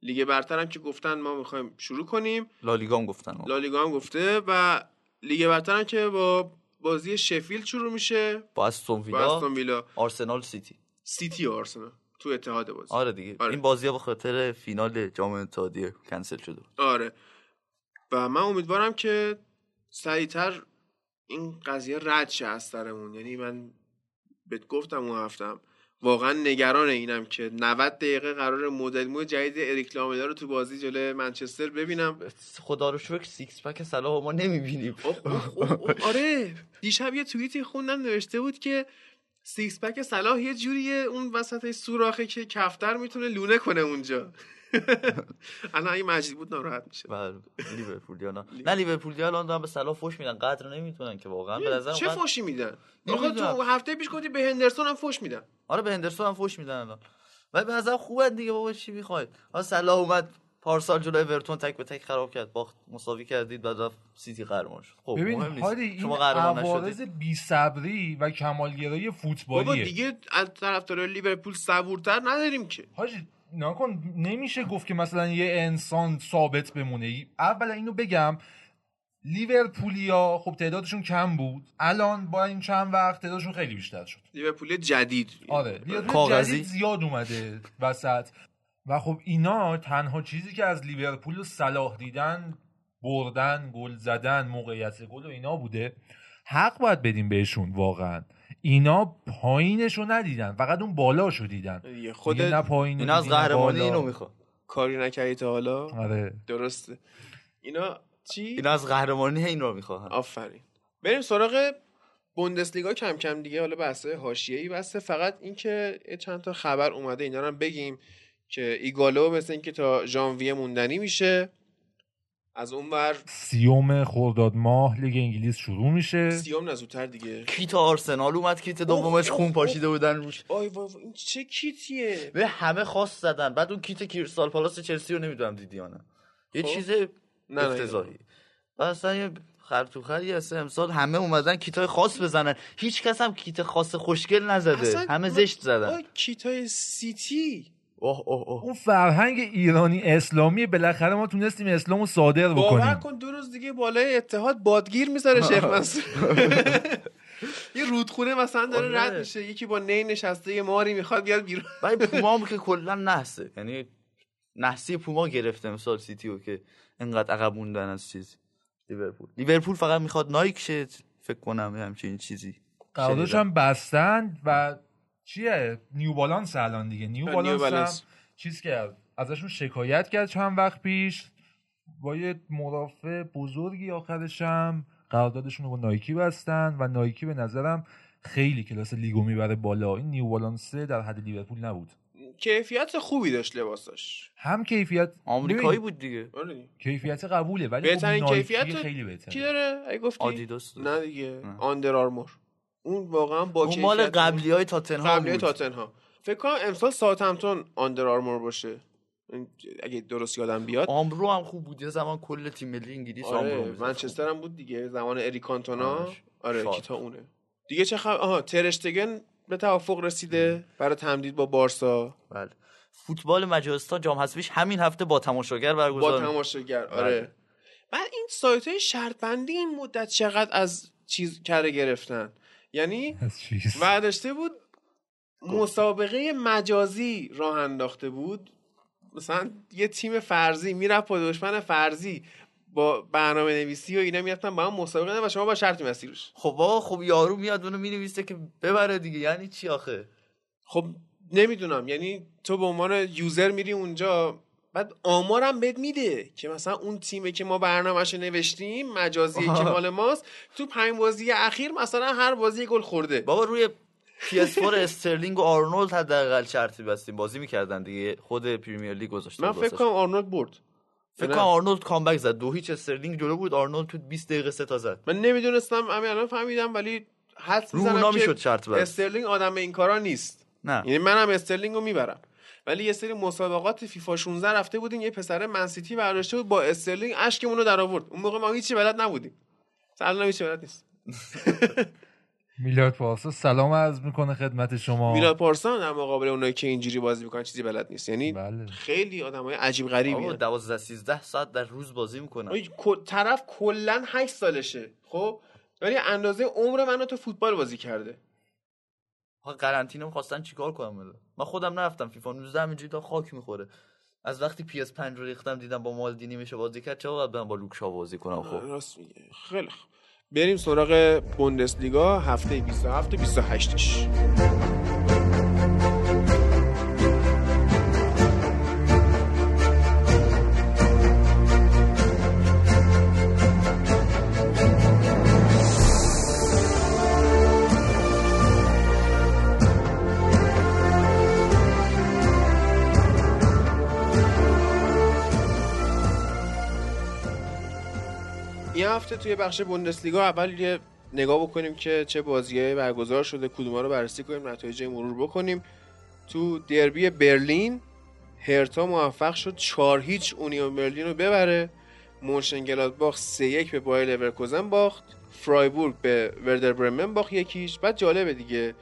لیگ برتر هم که گفتن ما می‌خوایم شروع کنیم. لالیگا هم گفتن. لالیگا هم گفته و لیگ برتر هم که با بازی شفیلد شروع میشه. با استون ویلا آرسنال سیتی. سیتی و آرسنال. تو اتحاد بازی. آره دیگه. آره. این بازی به خاطر فینال جام اتحادیه کنسل شده. آره. و من امیدوارم که سریعتر این قضیه رد شه از سرمون. یعنی من بهت گفتم اون هفتم واقعا نگران اینم که 90 دقیقه قراره مدل مو جدید اریک لاملا رو تو بازی جلوی منچستر ببینم. خدا رو شکر six pack صلاح ما نمی‌بینیم. اوه. آره دیشب یه توییتی خوندم نوشته بود که six pack صلاح یه جوریه اون وسط سوراخه که کفتر می‌تونه لونه کنه اونجا. الان اگه مجید بود ناراحت میشه. بله لیورپولیا نه. نه لیورپولیا الان دارن به صلاح فوش میدن. قدر نمی‌تونن که واقعا. به نظر چه فوشی میدن؟ آخه. تو هفته پیش گفتی به هندرسون هم فوش میدن. آره به هندرسون هم فوش میدن الان. ولی به نظر خوبه دیگه بابا چی می‌خواید حالا صلاح اومد پارسال جلوی اورتون تک به تک خراب کرد. باخت مساوی کردید بعد رفت سیتی قهرمان شد. خب مهم ببین نیست. هادی این شما قهرمان عوارض نشدید. بی صبری و کمالگرایی بابا فوتبالیه. دیگه از طرفدار لیورپول صبورتر نداریم که. حاجی نکن نمیشه گفت که مثلا یه انسان ثابت بمونه. اولا اینو بگم لیورپولیا خب تعدادشون کم بود. الان با این چند وقت تعدادشون خیلی بیشتر شد. لیورپول جدید. آره لیورپول کاغذی؟ جدید زیاد اومده وسط. و خب اینا تنها چیزی که از لیورپول و صلاح دیدن بردن گل زدن موقعیت گل و اینا بوده. حق باید بدیم بهشون واقعا. اینا پایینشو ندیدن فقط اون بالاشو دیدن. دیگه خود نه پایین اینا از قهرمانی. اینو می‌خواد. کاری نکردی تا حالا؟ آره. درسته. اینا چی؟ اینا از قهرمانی این رو می‌خوان. آفرین. بریم سراغ بوندسلیگا کم کم دیگه حالا بحثه حاشیه‌ای بسته. فقط اینکه چند تا خبر اومده اینا رو هم بگیم که ایگالو مثل اینکه تا ژانویه موندنی میشه. از اون ور سیوم خرداد ماه لیگ انگلیس شروع میشه. سیام نه زودتر دیگه. کیت آرسنال اومد کیت دومش خون پاشیده بودن روش. آی وای وای، این چه کیتیه؟ به همه خاص زدن. بعد اون کیت کریستال پالاس چلسی رو نمی‌دونم دیدی یا نه. یه خب. چیز افتضاحی. و اصلا یه خرتوخری هست امسال همه اومدن کیتای خاص بزنن. هیچ کس هم کیت خاص خوشگل نزده. همه زشت زدن. کیتای سیتی. اوه اوه اوه. اون فرهنگ ایرانی اسلامی بالاخره ما تونستیم اسلام رو صادر باور بکنیم. کن دو روز دیگه بالای اتحاد بادگیر می‌ذاره شیخ منصور. یه رودخونه مثلا داره آره. رد میشه یکی با نی نشسته یه ماری می‌خواد بیاد بیرون. ولی پوما هم که کلا نحسه. یعنی نحسی پوما گرفته امسال سیتی رو که انقدر عقب موندن از چیز. لیورپول. لیورپول فقط می‌خواد نایک شه فکر کنم همچین چیزی. قراردادش. هم بستن و چیه؟ New Balance الان دیگه. New Balance. چیز کرد ازشون شکایت کرد چند وقت پیش. با یه مرافعه بزرگی آخرش هم قراردادشون رو با Nike بستن و Nike به نظرم خیلی کلاس لیگو می‌بره بالا. این New Balance در حد لیورپول نبود. کیفیت خوبی داشت لباساش. هم کیفیت آمریکایی ببین، بود دیگه. آره. کیفیت قبوله ولی بهترین خب Nike کیفیت خیلی کی بهتره داره؟ اگه گفتی؟ آدیداس نه دیگه. آندر آرمور اون واقعا با اون مال قبلی های تاتنهام قبلی بود. تاتنهام. فکر کنم امسال ساوثهمپتون آندر آرمور باشه. اگه درست یادم بیاد. آمرو هم خوب بود. یه زمان کل تیم ملی انگلیس آمرو آره می‌زد. منچستر هم بود دیگه. زمان اریکانتونا آره. آره. کیتا اونه. دیگه چه خبر؟ آها ترشتگن به توافق رسیده برای تمدید با بارسا. بله. فوتبال مجارستان جام حذفیش همین هفته با تماشاگر با برگزار تماشاگر بله. آره. بعد این سایت های شرط بندی این مدت چقدر از چیز کره گرفتن؟ یعنی ورداشته بود مسابقه مجازی راه انداخته بود. مثلا یه تیم فرضی می‌رفت با دشمن فرضی با برنامه نویسی و اینا می‌رفتن با هم مسابقه نه و شما با شرط می‌بستی روش خب بابا خب یارو میاد اونو می‌نویسه که ببره دیگه. یعنی چی آخه؟ خب نمی‌دونم. یعنی تو به عنوان یوزر میری اونجا بعد آمارم بهت میده که مثلا اون تیمه که ما برنامهش نوشتیم مجازی که مال ماست تو پنج بازی اخیر مثلا هر بازی گل خورده. بابا روی PS4 استرلینگ و آرنولد حداقل شرطی بستیم. بازی می‌کردن دیگه. خود Premier League گذاشته من فکر. کنم آرنولد برد. فکر نه. کنم آرنولد comeback زد. دو هیچ استرلینگ جلو بود. آرنولد تو 20 دقیقه سه تا زد. من نمی‌دونستم همین الان فهمیدم ولی اونا می‌زنم که شرط بست استرلینگ آدم این کارا نیست. نه. یعنی منم استرلینگ رو می‌برم. ولی یه سری مسابقات فیفا 16 رفته بودیم یه پسر منسیتی برداشته بود با استرلینگ اشکمون رو در آورد اون موقع ما هیچی بلد نبودیم. الان هیچی بلد نیست. میلاد پارسا سلام عرض می‌کنه خدمت شما. میلاد پارسان در مقابل اونایی که اینجوری بازی می‌کنن چیزی بلد نیست. یعنی بله. خیلی آدمای عجیب غریبی بابا 12 13 ساعت در روز بازی می‌کنن. طرف کلا 8 سالشه خب؟ ولی اندازه عمر منو تو فوتبال بازی کرده. قرنطینه خواستن چیکار کنم من خودم نرفتم فیفا 19 همینجوری تا خاک می‌خوره. از وقتی پی اس 5 رو ریختم دیدم با مالدینی میشه بازی کرد چرا باید با لوکشا بازی کنم خب؟ راست میگه خیلی خوب. بریم سراغ بوندسلیگا هفته 27 28ش توی بخش بوندسلیگا اول یه نگاه بکنیم که چه بازیهای برگزار شده کدوما رو بررسی کنیم نتایج مرور بکنیم. تو دربی برلین هرتا موفق شد 4 هیچ اونیون برلین رو ببره. مونشنگلادباخ 3 1 به بایر لورکوزن باخت. فرایبورگ به وردر برمن باخت یک هیچ. بعد جالبه دیگه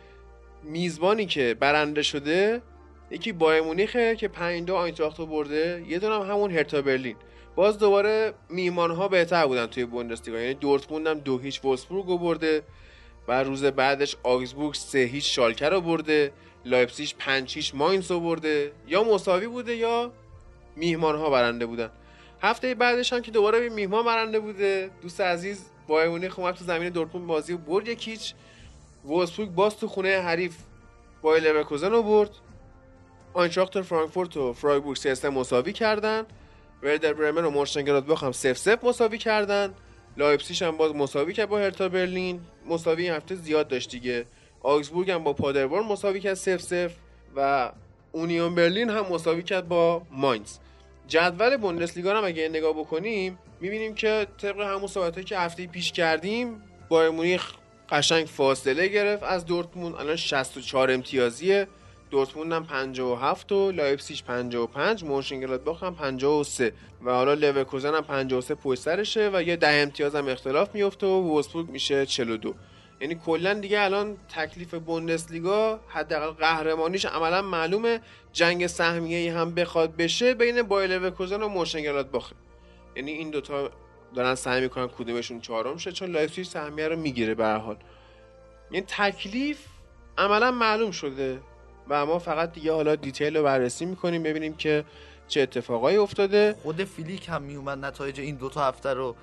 میزبانی که برنده شده یکی بایرن مونیخه که 5 2 آینتراخت رو برده. یه دونم همون هرتا برلین. باز دوباره میهمان ها بهتر بودن توی بوندسلیگا. یعنی دورتموند هم دو هیچ وولفسبورگ رو برده و روز بعدش آگزبورگ سه هیچ شالکه رو برده. لایپزیش پنج هیچ ماینز رو برده. یا مساوی بوده یا میهمان ها برنده بودن. هفته بعدش هم که دوباره میهمان برنده بوده. دوست عزیز بایرن مونیخ اومد تو زمین دورتموند بازی و برد یک هیچ. وولفسبورگ باز تو خونه حریف بایر لورکوزن رو برد. آینتراخت فرانکفورت و فرایبورگ سه مساوی کردن. وردر برمن و مونشنگلادباخ هم صفر صفر مساوی کردن. لایپسیش هم باز مساوی کرد با هرتا برلین. مساوی این هفته زیاد داشت دیگه. آگزبورگ هم با پادربورن مساوی کرد صفر صفر و اونیون برلین هم مساوی کرد با ماینز. جدول بوندسلیگا هم اگه نگاه بکنیم می‌بینیم که طبق همون صحبتایی که هفته پیش کردیم بایرن مونیخ قشنگ فاصله گرفت. از دورتموند الان 64 امتیازیه. دورتموند هم 57 و لایپسیش 55 مونشنگلادباخ هم 53 و حالا لورکوزن هم 53 پشت سرشه و یه ده امتیاز هم اختلاف میفته و وولسبورگ میشه 42 یعنی کلا دیگه الان تکلیف بوندسلیگا حداقل قهرمانیش عملا معلومه. جنگ سهمیه هم بخواد بشه بین بایر لورکوزن و مونشنگلادباخ. یعنی این دوتا دارن سعی می‌کنن کدومشون چهارم شه چون لایپزیگ سهمیه رو می‌گیره به حال. یعنی تکلیف عملا معلوم شده. و ما فقط دیگه حالا detail رو بررسی می‌کنیم ببینیم که چه اتفاقایی افتاده. خود فلیک هم میومد نتایج این دوتا هفته رو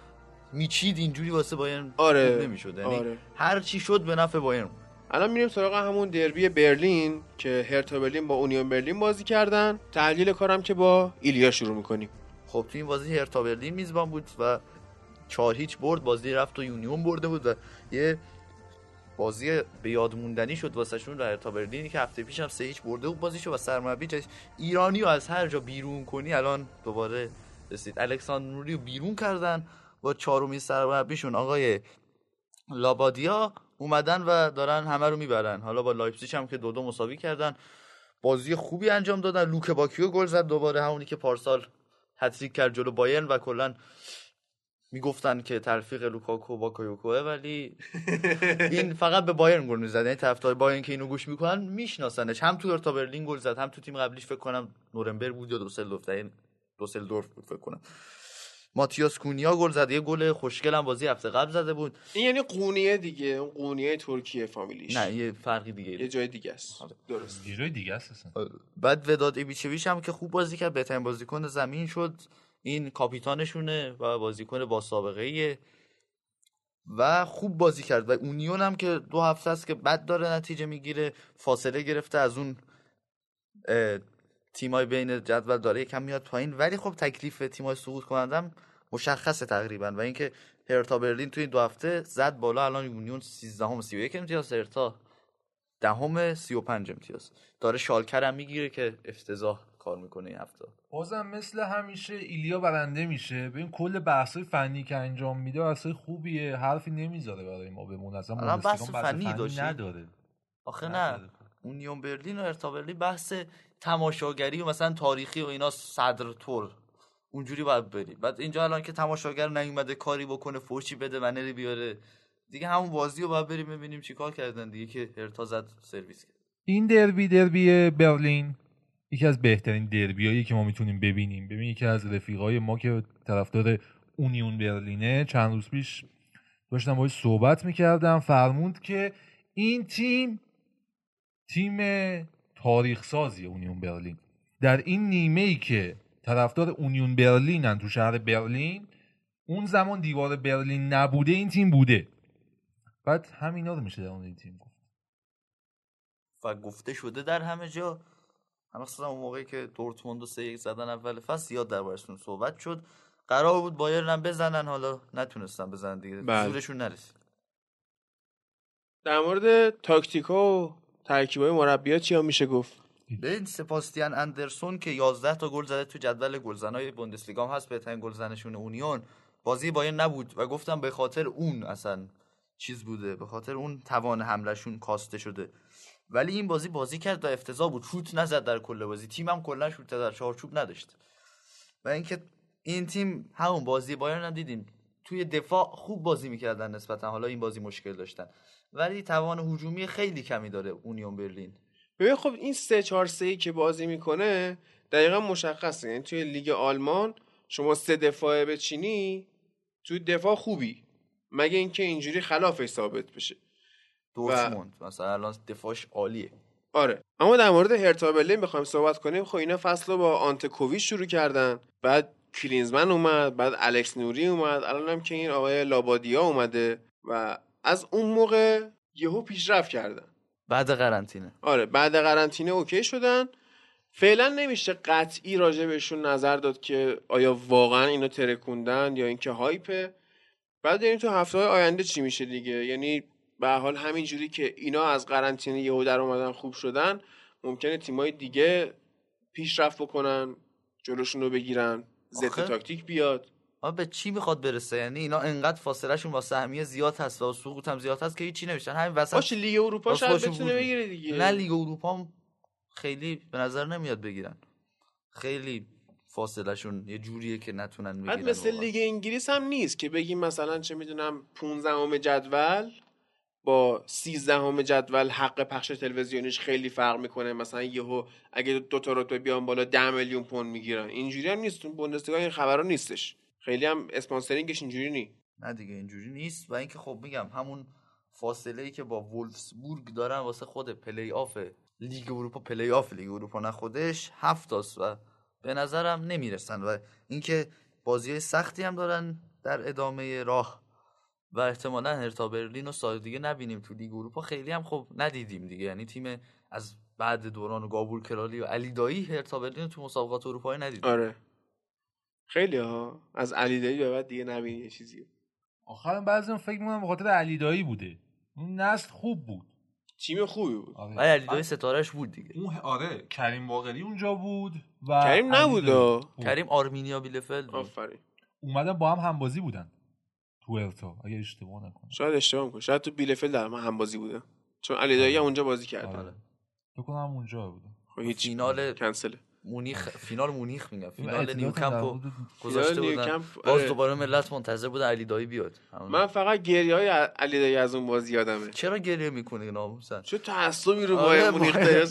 میچید اینجوری واسه بایرن آره نمی‌شد. یعنی آره. هر چی شد به نفع بایرن الان میریم سراغ همون دربی برلین که هرتا برلین با اونیون برلین بازی کردن. تحلیل کارم که با ایلیا شروع می‌کنیم. خب تو این بازی هرتا برلین میزبان بود و چهار هیچ برد بازی رفت و یونیون برده بود و یه بازی به یاد موندنی شد واسه شون هرتا برلینی که هفته پیش هم سه هیچ برده بود بازیشو و سرمربی ایرانی رو از هر جا بیرون کنی الان دوباره رسید. الکساندر نوری رو بیرون کردن با چهارمی سرمربیشون. آقای لابادیا اومدن و دارن همه رو می‌برن. حالا با لایپزیگ هم که دو دو مساوی کردن. بازی خوبی انجام دادن. لوک باکیو گل زد دوباره. همونی که پارسال هت‌تریک کرد جلو بایرن و کلا می‌گفتن که تلفیق لوکاکو با کایوکوه ولی این فقط به بایرن گل می‌زد. یعنی طرفدار بایرن که اینو گوش می‌کنن میشناسنش. هم تو هرتا برلین گل زد هم تو تیم قبلیش فکر کنم نورنبرگ بود یا دوسلدورف این دوسلدورف بود فکر کنم. ماتیاس کونیا گل زد یه گل خوشگل هم بازی هفته قبل زده بود. این یعنی قونیه دیگه اون قونیه ترکیه فامیلیش. نه یه فرقی دیگه یه جای دیگه است. درست. یه جای دیگه است. بعد وداد ایبیچویچ هم که خوب بازی کرد بهترین بازیکن زمین شد. این کاپیتانشونه و بازیکن با سابقه ایه و خوب بازی کرد. و اونیون هم که دو هفته است که بد داره نتیجه می‌گیره. فاصله گرفته از اون تیمای بین جدول داره یکم میاد پایین. ولی خب تکلیف تیمای سقوط کنندم مشخصه تقریبا. و اینکه هرتا برلین توی این دو هفته زد بالا. الان یونیون 13 هم 31 امتیاز. هرتا دهم 35 امتیاز. داره شالکر هم می‌گیره که افتضاح کار می‌کنه این هفته. بازم مثل همیشه ایلیا برنده میشه. ببین کل بحثای فنی که انجام میده بحثای خوبیه. حرفی نمی‌ذاره برای ما بمون اصلا بوندسلیگا بحث فنی داشتی؟ نداره. آخه. نه. اونیون برلین و ارتا برلین بحث تماشاگری و مثلا تاریخی و اینا صدر طور. اونجوری باید بری بعد اینجا الان که تماشاگر نیومده کاری بکنه فوشی بده بنری بیاره. دیگه همون بازی رو باید بریم ببینیم چیکار کردن دیگه که ارتا زد سرویس کرد. این دربی دربی برلین. یکی از بهترین دربیایی که ما می‌تونیم ببینیم. ببین یکی از رفیقای ما که طرفدار اونیون برلینه چند روز پیش داشتم باهاش صحبت می‌کردم فرموند که این تیم تیم تاریخ سازی اونیون برلین. در این نیمه ای که طرفدار اونیون برلینن تو شهر برلین اون زمان دیوار برلین نبوده این تیم بوده. بعد همینا رو میشه در اون تیم گفت. و گفته شده در همه جا. اصلا اون موقعی که دورتموند سه یک زدن اول فصل زیاد دربارشون صحبت شد. قرار بود بایرن هم بزنن حالا نتونستن بزنن دیگه. بله. زورشون نرسید. در مورد تاکتیکا و ترکیبای مربیات چیا میشه گفت؟ ببین سپاستیان اندرسون که 11 تا گل زده تو جدول گلزنای بوندسلیگا هم هست بهترین گلزنشون اونیون. بازی بایرن نبود و گفتم به خاطر اون اصلا چیز بوده به خاطر اون توان حملشون کاسته شده. ولی این بازی بازی کرد و افتضاح بود. شوت نزد در کل بازی. تیمم کلا شوت در چارچوب نداشت. و اینکه این تیم همون بازی بایرن هم دیدیم. توی دفاع خوب بازی می‌کردن نسبتا. حالا این بازی مشکل داشتن. ولی توان هجومی خیلی کمی داره اونیون برلین. ببین خب این سه چهار سه ای که بازی می‌کنه دقیقا مشخصه. یعنی توی لیگ آلمان شما سه دفاعه بچینی توی دفاع خوبی. مگه اینکه اینجوری خلافش ثابت بشه. دورتموند. مثلا الان دفاعش عالیه. آره. اما در مورد هرتا برلین بخوایم صحبت کنیم. خب اینا فصل رو با آنتکوویچ شروع کردن. بعد کلینزمن اومد بعد الکس نوری اومد. الان هم که این آقای لابادیا اومده و از اون موقع یهو پیشرفت کردن. بعد قرنطینه. آره بعد قرنطینه okay شدن. فعلا نمیشه قطعی راجع بهشون نظر داد که آیا واقعا اینو ترکوندن یا اینکه hype ه. بعد این تو هفته های آینده چی میشه دیگه. یعنی به حال همینجوری که اینا از قرنطینه یهو در اومدن خوب شدن ممکنه تیمای دیگه پیشرفت بکنن جلوشون رو بگیرن ضد آخه- تاکتیک بیاد. آ به چی می‌خواد برسه؟ یعنی اینا انقدر فاصلهشون با سهمیه زیاد هست و سقوط هم زیاد هست که هیچی نمیشن. همین وسط باشه لیگ اروپا شاید بتونه. بگیره دیگه. نه لیگ اروپا هم خیلی به نظر نمیاد بگیرن. خیلی فاصلهشون یه جوریه که نتونن بگیرن مثل. لیگ انگلیس هم نیست که بگیم مثلا چه می‌دونم 15 جدول با 13 جدول حق پخش تلویزیونیش خیلی فرق می‌کنه. مثلا یهو اگه دو تا رتبه بیان بالا 10 میلیون پوند می‌گیرن. اینجوری هم نیست. بوندسلیگا این خبرا نیستش. خیلی هم اسپانسرینگش اینجوری نی. نه دیگه اینجوری نیست. و اینکه خب میگم همون فاصله ای که با وولفسبورگ دارن واسه خود پلی آف لیگ اروپا پلی آف لیگ اروپا نه خودش هفتاست و به نظرم نمی‌رسن. و اینکه بازی سختی هم دارن در ادامه راه و احتمالا هرتا برلین و سال دیگه نبینیم تو لیگ اروپا. خیلی هم خب ندیدیم دیگه. یعنی تیم از بعد دوران گابور کرالی و علی دایی هرتا برلین رو تو مسابقات اروپایی ندیدیم. آره. خیلی ها. از علی دایی به بعد دیگه نبینی یه چیزی. آخرم بعضی فکر می‌کنم به خاطر علیدایی بوده. اون نسل خوب بود. تیم خوبی بود. آره. علی دایی ستارهش بود دیگه. اون آره. کریم باقری اونجا بود و کریم نبود. کریم آرمینیا بیلفلد. آفرین. اومدن با هم همبازی بودن. تو ارتا اگه اشتباه نکنم. شاید اشتباه می‌کنه شاید تو بیلفل در من هم بازی بوده. چون علی دایی هم اونجا بازی کرد. آره. فکر کنم اونجا بودن خب هیچ فینال کنسله. مونیخ فینال مونیخ میگم. فینال نیوکمپ گذاشته بودن. باز آره. دوباره ملت منتظر بودن علی دایی بیاد. همون. من فقط گریه های علی دایی از اون بازی یادمه. چرا گریه می‌کنی ناموسن؟ چه تعصبی رو آره، باید مونیخ داره.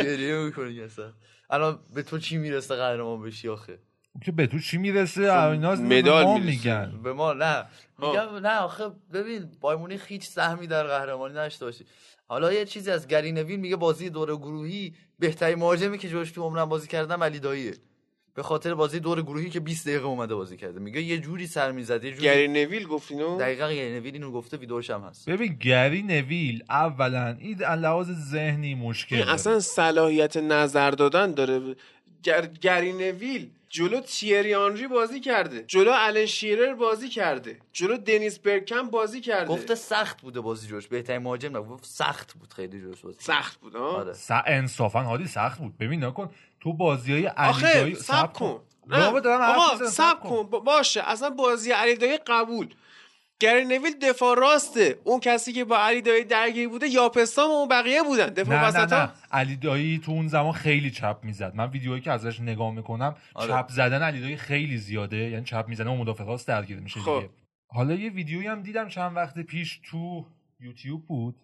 گریه می‌کنی اصلا. الان به تو چی می‌رسه قهرمان بشی آخه؟ که به تو چی می‌رسه؟ اینا مدال ما. میگن. به ما نه. ها. میگم نه آخه ببین بایر مونیخ هیچ سهمی در قهرمانی نداشته باشه. حالا یه چیزی از گری نویل میگه بازی دور گروهی بهترین مهاجمی که جوش تو عمرم بازی کردم علی داییه. به خاطر بازی دور گروهی که 20 دقیقه اومده بازی کرده. میگه یه جوری سر می‌زد یه جوری گری نویل گفت اینو دقیقا گری نویل اینو گفته ویدیوش هم هست. ببین گری نویل اولا این از لحاظ ذهنی مشکل. اصلا صلاحیت نظر دادن داره. گر... گری نویل جلو تیری آنری بازی کرده. جلو الن شیرر بازی کرده. جلو دنیس برکم بازی کرده. گفته سخت بوده بازی جوش بهترین مهاجم نبود. گفت سخت بود خیلی جوش بازی سخت بود ها آره. س... انصافا حالی سخت بود. ببین نکن تو بازی های علی آخه دایی سب کن. بابا دارم حرف آقا سب کن. با- باشه. اصلا بازی علی دایی قبول. گری نویل دفاع راسته. اون کسی که با علی دایی درگیر بوده یاپستان و اون بقیه بودن. دفاع نه نه نه. علی دایی تو اون زمان خیلی چپ می‌زد. من ویدیوهایی که ازش نگاه می‌کنم آره. چپ زدن علی دایی خیلی زیاده. یعنی چپ می‌زنه و مدافع راست درگیر میشه خب. دیگه. حالا یه ویدیویی هم دیدم چند وقت پیش تو یوتیوب بود.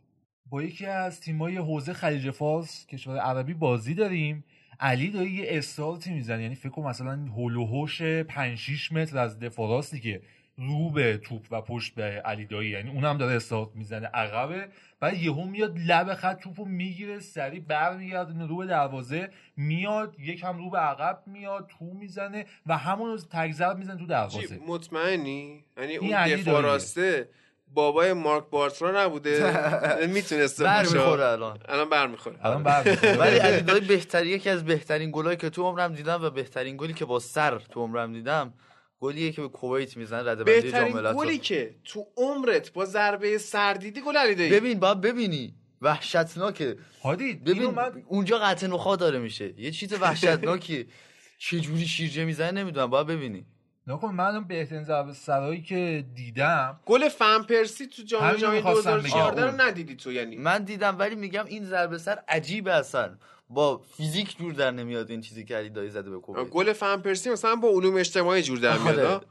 با یکی از تیمای حوزه خلیج فارس کشور عربی بازی داریم. علی دایی یه استارتی می‌زنه. یعنی فکر کنم مثلا هول و هوش 5 6 متر از دفاع راستی که رو به توپ و پشت به علی دایی. یعنی اونم داره استارت می‌زنه عقبه. بعد یهو میاد لب خط توپو می‌گیره سریع برمیگردونه رو به دروازه میاد یکم رو به عقب میاد تو می‌زنه و همون ضرب می‌زنه تو چی، دروازه. مطمئنی؟ یعنی اون علی دفاع داییه. راسته بابای مارک بارترا نبوده؟ می‌تونسته بر باشه. می‌خوره الان. الان برمیخوره الان برمی‌خوره. ولی علی دایی بهتری یکی از بهترین گلایی که تو عمرم دیدم و بهترین گلی که با سر تو عمرم دیدم گلیه که به کویت می‌زنه رده بندی جام. گلی که تو عمرت با ضربه سر دیدی گل علی دایی. ببین باید ببینی. وحشتناکه. هادی ببین اینو من اونجا قطع نخا داره میشه. یه چیز وحشتناکیه چه جوری شیرجه می‌زنه نمی‌دونم باید ببینی. نکن من بهترین ضربه سرایی که دیدم گل فن پرسی تو جام جهانی می‌خواستم 2014 رو. ندیدی تو یعنی؟ من دیدم ولی میگم این ضربه سر عجیبه اصلا. با فیزیک جور در نمیاد این چیزی که علی دایی زده به کویت گل فن پرسی مثلا با علوم اجتماعی جور در میاد آره. ها؟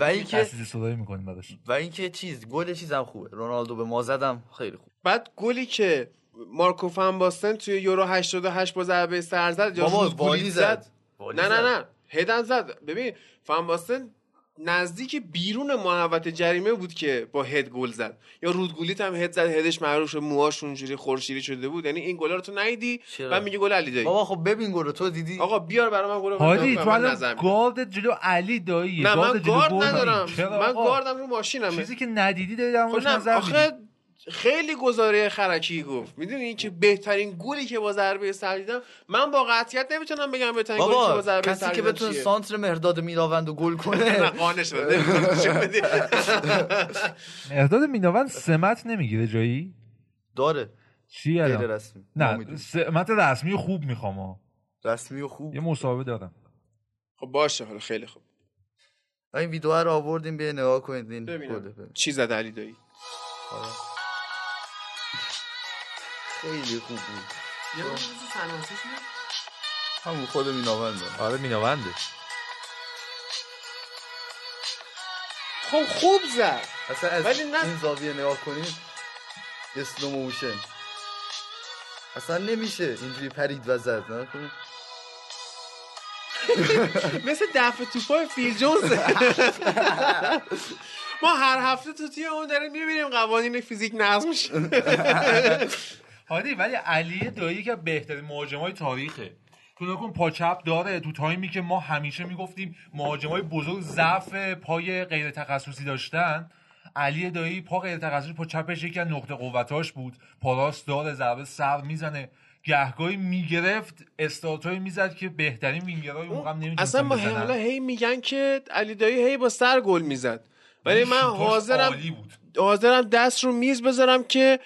و اینکه صدایی می‌کنیم براش و اینکه چیز گل چیزم خوبه. رونالدو به ما زدم خیلی خوب. بعد گلی که مارکو فن باستن توی یورو 88 با ضربه سر زد یا بابا والی زد. والی نه نه زد. نه. هدن زد. ببین فن باستن نزدیک بیرون محوطه جریمه بود که با هد گل زد. یا رودگولیت هم هد زد هدش معروف شد موهاش اونجوری خورشیری شده بود. یعنی این گلا رو تو ندیدی؟ چرا؟ بعد میگه گل علی دایی. بابا خب ببین گل تو دیدی؟ آقا بیار برای من گل هادی تو الان. گارد جلو علی دایی نه من گارد ندارم. من؟ گاردم رو ماشینمه. چیزی که ندیدی داری در خب موردش نه نظر آخه خیلی گزاره خرکی گفت. می‌دونی که بهترین گلی که با ضربه سر دیدم؟ من با قطعیت نمی‌تونم بگم بهترین گلی که با ضربه کسی سر که بتونه. سانتر مهرداد میراوند و گل نه کنه قانع شده نمی‌تونی بدی. مهداد میناوند سمت نمی‌گیره جایی؟ داره. چی رسمی. نه. سمت رسمی خوب می‌خوام ها. رسمی و خوب. یه مسابقه دارم. خب باشه حالا خیلی خوب. این ویدیو رو آوردیم به نگاه کنید این. چی زد علی دایی. آره. خیلی خوب بود. همون خود میناونده. آره میناونده. خب خوب زد. اصلا از ولی نه- این زاویه نگاه کنید slow motion اصلا نمیشه اینجوری پرید و زد نه؟ کنید مثل دفع توپای فیل جونز. ما هر هفته تو تیم اون داریم می‌بینیم قوانین فیزیک نقض میشه هادی ولی علی دایی که بهترین مهاجمای تاریخه. تو نکن پا چپ داره؟ تو تایمی که ما همیشه می‌گفتیم مهاجمای بزرگ ضعف پای غیر تخصصی داشتن. علی دایی پا غیر تخصصی پا چپش یکی از نقطه قوتاش بود. پا راست داره ضربه سر می‌زنه. گهگاهی می‌گرفت استارتایی می‌زد که بهترین وینگرهای اون موقع هم نمی‌تونستن اصلا ما. حالا هی میگن که علی دایی هی با سر گل می‌زد. ولی من حاضرم حاضرم دست رو میز بذارم که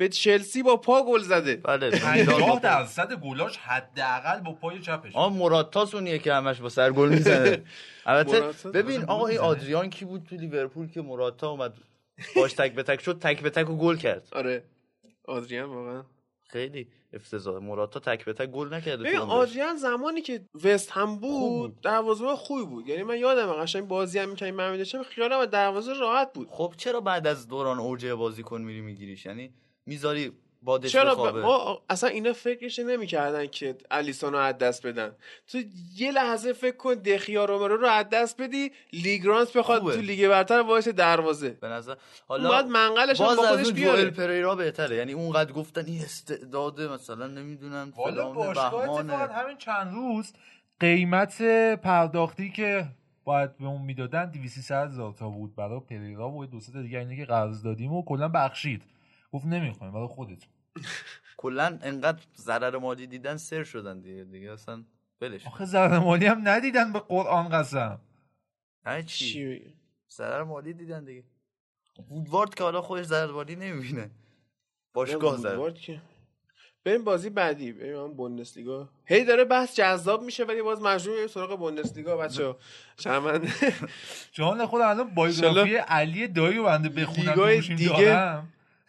به چلسی با پا گل زده. بله 50 درصد گلاش حداقل با پای چپش آ مراتاس اونیه که همش با سر گل می‌زنه. البته؟ ببین آقا این. آدریان کی بود تو لیورپول که موراتا اومد باش تک به تک شد تک به تک و گل کرد. آره. آدریان واقعا. خیلی افتضاح. موراتا تک به تک گل نکرده ببین. آدریان زمانی که وست هم بود. دروازه خوبی بود. یعنی من یادم قشنگ بازی هم می‌کردیم من می‌داشتم خیالم از دروازه راحت بود. خب چرا بعد از دوران اوج بازیکن میری میگیریش؟ یعنی می‌ذاری بادش چرا ب... بخوابه ما اصلا اینا فکرش نمی‌کردن که الیسون رو از دست بدن. تو یه لحظه فکر کن دخیا رومرو رو از دست بدی لیگرانس بخواد خوبه. تو لیگ برتر وایس دروازه. به نظر باید حالا منقلش هم باز با خودش بیاره جوئل پریرا بهتره. یعنی اونقدر گفتن این استعداده مثلا نمی‌دونم والا فلان باشگاه اتفاقا همین چند روز قیمت پرداختی که باید به اون می‌دادن 200 هزار تا بود برای پریرا و دو سه دیگه اینه که قرض دادیم و کلا بخشید. گفت نمی‌خوایم برای خودتون کلا انقدر ضرر مالی دیدن سر شدن دیگه دیگه اصلا ولش آخه ضرر مالی هم ندیدن به قرآن قسم. نه چی؟ ضرر مالی دیدن دیگه. وودوارد که حالا خودش ضرر مالی نمی‌بینه. باشگاه وودوارد که. بریم بازی بعدی بریم هم بوندسلیگا. هی داره بحث جذاب میشه ولی باز مجبور میریم سراغ بوندسلیگا بچه شرمنده. جان خود الان بایوگرافی علی دایی رو بنده بخونم دیگه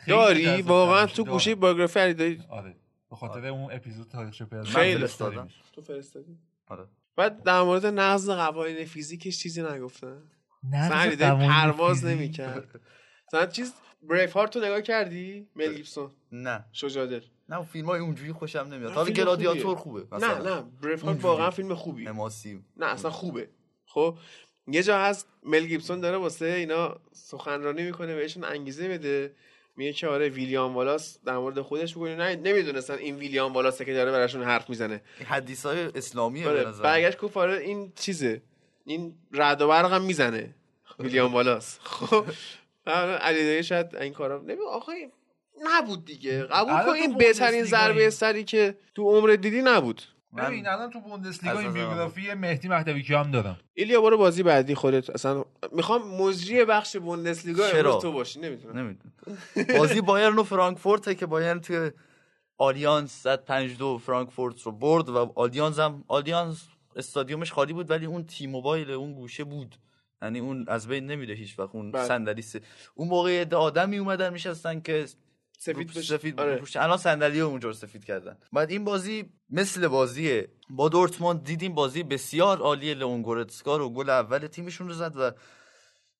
داری؟ واقعا. تو. گوشی بایوگرافی علی دایی آره. به خاطر اون اپیزود تاریخ پیدا خیلی فرستادم. تو فرستادی؟ آره. بعد در مورد نقض قوانین فیزیکش چیزی نگفتن نقض سعی داری قوانین پرواز. نمی‌کرد. مثلا چیز Braveheart رو نگاه کردی؟ مل گیبسون نه. شجادل نه اون فیلم های اونجوری خوشم نمیاد. نه، حالا گلادیاتور. خوبه نه مثلا. نه Braveheart. واقعا فیلم خوبی نماسی نه اصلا خوبه. خب یه جا هست مل گیبسون داره واسه اینا سخنرانی می‌کنه بهشون انگیزه بده. میگه که آره ویلیام والاس در مورد خودش میگه. نه نمی‌دونستن این ویلیام والاسه که داره براشون حرف می‌زنه. حدیث های اسلامیه به آره نظر. برگشت گفت آره این چیزه. این رعد و برق هم می‌زنه ویلیام والاس. خب علی شاید این کارا نمی آخه نبود دیگه. قبول کن این بهترین ضربه سری که تو عمر دیدی نبود. ببین الان تو بوندسلیگا این بیوگرافی مهدی مهدوی هم دارم. ایلیا برو بازی بعدی خودت. اصلا می‌خوام مجری بخش بوندسلیگا چرا؟ امروز تو باشی نمی‌تونم نمی‌دونم. بازی بایرن و فرانکفورت که بایرن توی آلیانس زد 5 دو فرانکفورت رو برد و آلیانز هم آلیانز استادیومش خالی بود ولی اون تی موبایل اون گوشه بود. یعنی اون از بین نمیره هیچ وقت اون بله. صندلی اون موقع آدمی اومدن میشستن که سفید بشه. سفید آره. الان صندلی اونجا سفید کردن. بعد این بازی مثل بازی با دورتموند دیدیم بازی بسیار عالی لئون گورتسکا رو. گل اول تیمشون رو زد و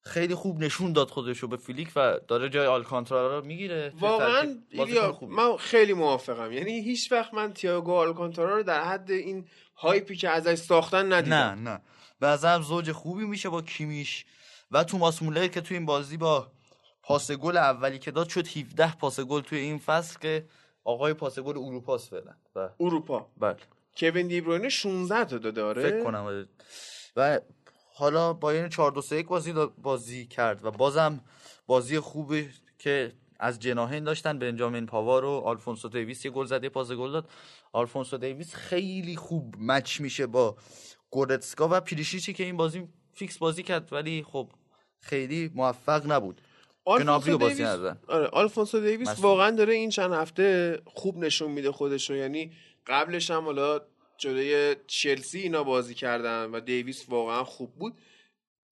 خیلی خوب نشون داد خودش رو به فیلیک و داره جای آلکانتارا رو می‌گیره. واقعا ایلیا من خیلی موافقم. یعنی هیچ وقت من تییاگو آلکانتارا رو در حد این hype ی که ازش ساختن ندیدم. نه نه. به زوج خوبی میشه با کیمیش و توماس مولر که توی این بازی با پاس گل اولی که داد شد 17 پاس گل توی این فصل که آقای پاس گل اروپاست فعلا. و اروپا. بله. کوین دیبروینه 16 تا داده آره؟ فکر کنم آره. و حالا با این 4 2 3 1 بازی بازی کرد و بازم بازی خوبی که از جناهین داشتن. بنجامین پاوار و آلفونسو دیویس یه گل زده پاس گل داد. آلفونسو دیویس خیلی خوب match میشه با گورتسکا و پریشیچی که این بازی فیکس بازی کرد ولی خب خیلی موفق نبود. گنابری رو بازی ندادن. آره آلفونسو دیویس. واقعا داره این چند هفته خوب نشون میده خودش رو یعنی قبلش هم حالا جلوی چلسی اینا بازی کردن و دیویس واقعا خوب بود.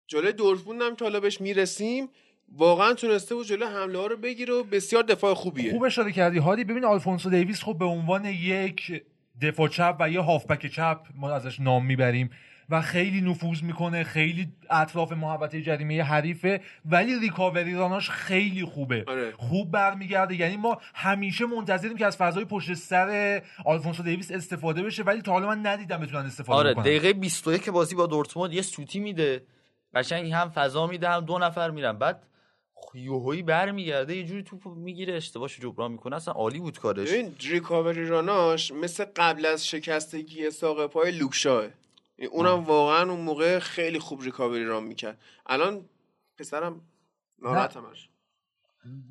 جلوی دورتموند هم که حالا بهش می‌رسیم واقعا تونسته بود جلوی حمله ها رو بگیره و بسیار دفاع خوبیه. خوب اشاره کردی. هادی ببین آلفونسو دیویس خب به عنوان یک دفاع چپ و یه هافبک چپ ما ازش نام می‌بریم. و خیلی نفوذ می‌کنه خیلی اطراف محوطه جریمه حریفه ولی ریکاوری راناش خیلی خوبه. آره. خوب برمیگرده. یعنی ما همیشه منتظریم که از فضای پشت سر آلفونسو دیویس استفاده بشه ولی تا حالا من ندیدم بتونن استفاده آره بکنن. دقیقه 21 بازی با دورتموند یه سوتی میده. قشنگ هم فضا میده هم دو نفر میرن. بعد یوهویی برمیگرده یه جوری توپ می‌گیره اشتباهش جبران می‌کنه. اصلا عالی بود کارش. ببین ریکاوری راناش مثل قبل از شکستگی ساق پای لوکشاه. اونم واقعا اون موقع خیلی خوب ریکاوری ران می‌کرد. الان پسرم ناراحت همش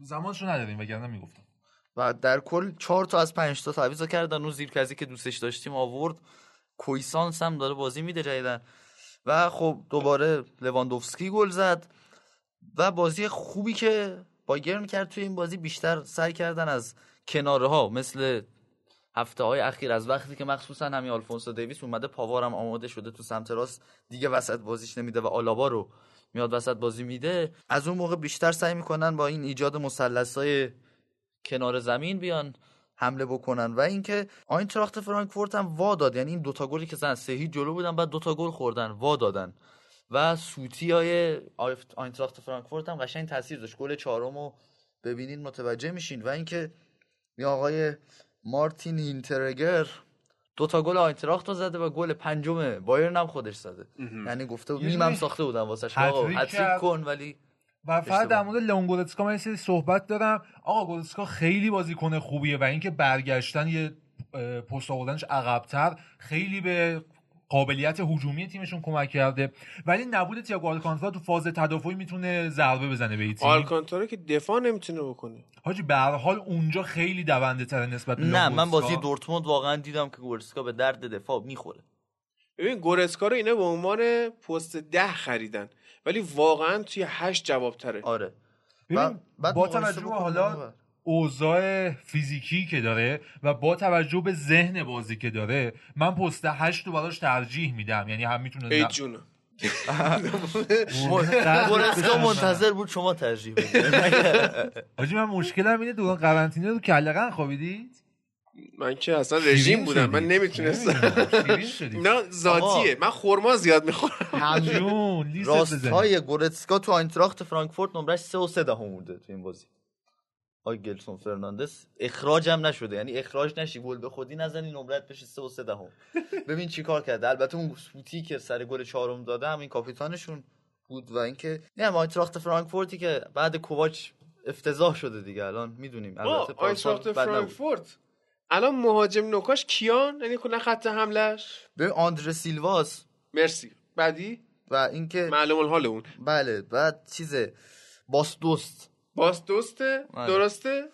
زمانشو نداریم وگرنه می‌گفتم. و در کل چهار تا از پنج تا تعویض کردن. اون زیرکزی که دوستش داشتیم آورد. کویسانس هم داره بازی میده جدیدن و خب دوباره لواندوفسکی گل زد. و بازی خوبی که بایرن کرد توی این بازی بیشتر سعی کردن از کناره ها مثل هفته های اخیر. از وقتی که مخصوصا همین آلفونسو دیویس اومده پاوارم آماده شده تو سمت راست. دیگه وسط بازیش نمیده و آلابا رو میاد وسط بازی میده. از اون موقع بیشتر سعی می‌کنن با این ایجاد مثلث کنار زمین بیان حمله بکنن. و اینکه آینتراخت فرانکفورت هم وا داد. یعنی این دوتا گلی که زن سه هیچ جلو بودن بعد دوتا گل خوردن وا دادن. و سوتی های آینتراخت فرانکفورت هم قشنگ تاثیر داشت. گل چهارم رو ببینید متوجه میشین. و اینکه این آقای مارتین هینترگر دو تا گل آینتراخت رو زده و گل پنجم بایرن هم خودش زده یعنی گفته بود میمم ساخته بودن واسه هتریک هتریک. کن ولی و فقط. در مورد لئون گورتسکا من یه سری صحبت دارم آقا گورتسکا خیلی بازیکن خوبیه و اینکه برگشتن یه پست آوردنش عقبتر خیلی به قابلیت هجومی تیمشون کمک کرده. ولی نبود تییاگو آلکانتارا تو فاز تدافعی می‌تونه ضربه بزنه به تیم. آلکانتارا که دفاع نمی‌تونه بکنه. حاجی به هر حال اونجا خیلی دونده تره نسبت به نه من بازی. دورتموند واقعا دیدم که گورسکا به درد دفاع می‌خوره. ببین گورسکا رو اینا به عنوان پست ده خریدن. ولی واقعا توی هشت جواب تره آره. ببین با توجه حالا. اوضاع فیزیکی که داره و با توجه به ذهن بازی که داره من پست هشت رو براش ترجیح میدم. یعنی هم می‌تونه ای گورسکا منتظر بود شما ترجیح بدید. حاجی من مشکلم اینه دوران قرنطینه رو کلقن خوابیدید؟ من که اصلا رژیم بودم. من نمی‌تونستم. نه ذاتیه. من خورما زیاد می‌خورم. جون لیست راست های گورتسکا تو آینتراخت فرانکفورت نمرش 3 و 3 دهم بوده تو این بازی. آی گلسون فرناندس اخراج هم نشده. یعنی اخراج نشی گل به خودی نزنی نمرت بشه 3 و 3 دهم. ببین چی کار کرده. البته اون سوتی که سر گل چهارم داده هم این کاپیتانشون بود و اینکه نه آینتراخت فرانکفورتی که بعد کوواچ افتضاح شده دیگه. الان می‌دونیم. البته آینتراخت. فرانکفورت. الان مهاجم نوکاش کیان؟ یعنی کلا خط حملش ببین آندره سیلواس. مرسی. بعدی؟ و اینکه معلوم الحال اون. بله بعد چیزه باس دوست باس دوسته بله. درسته؟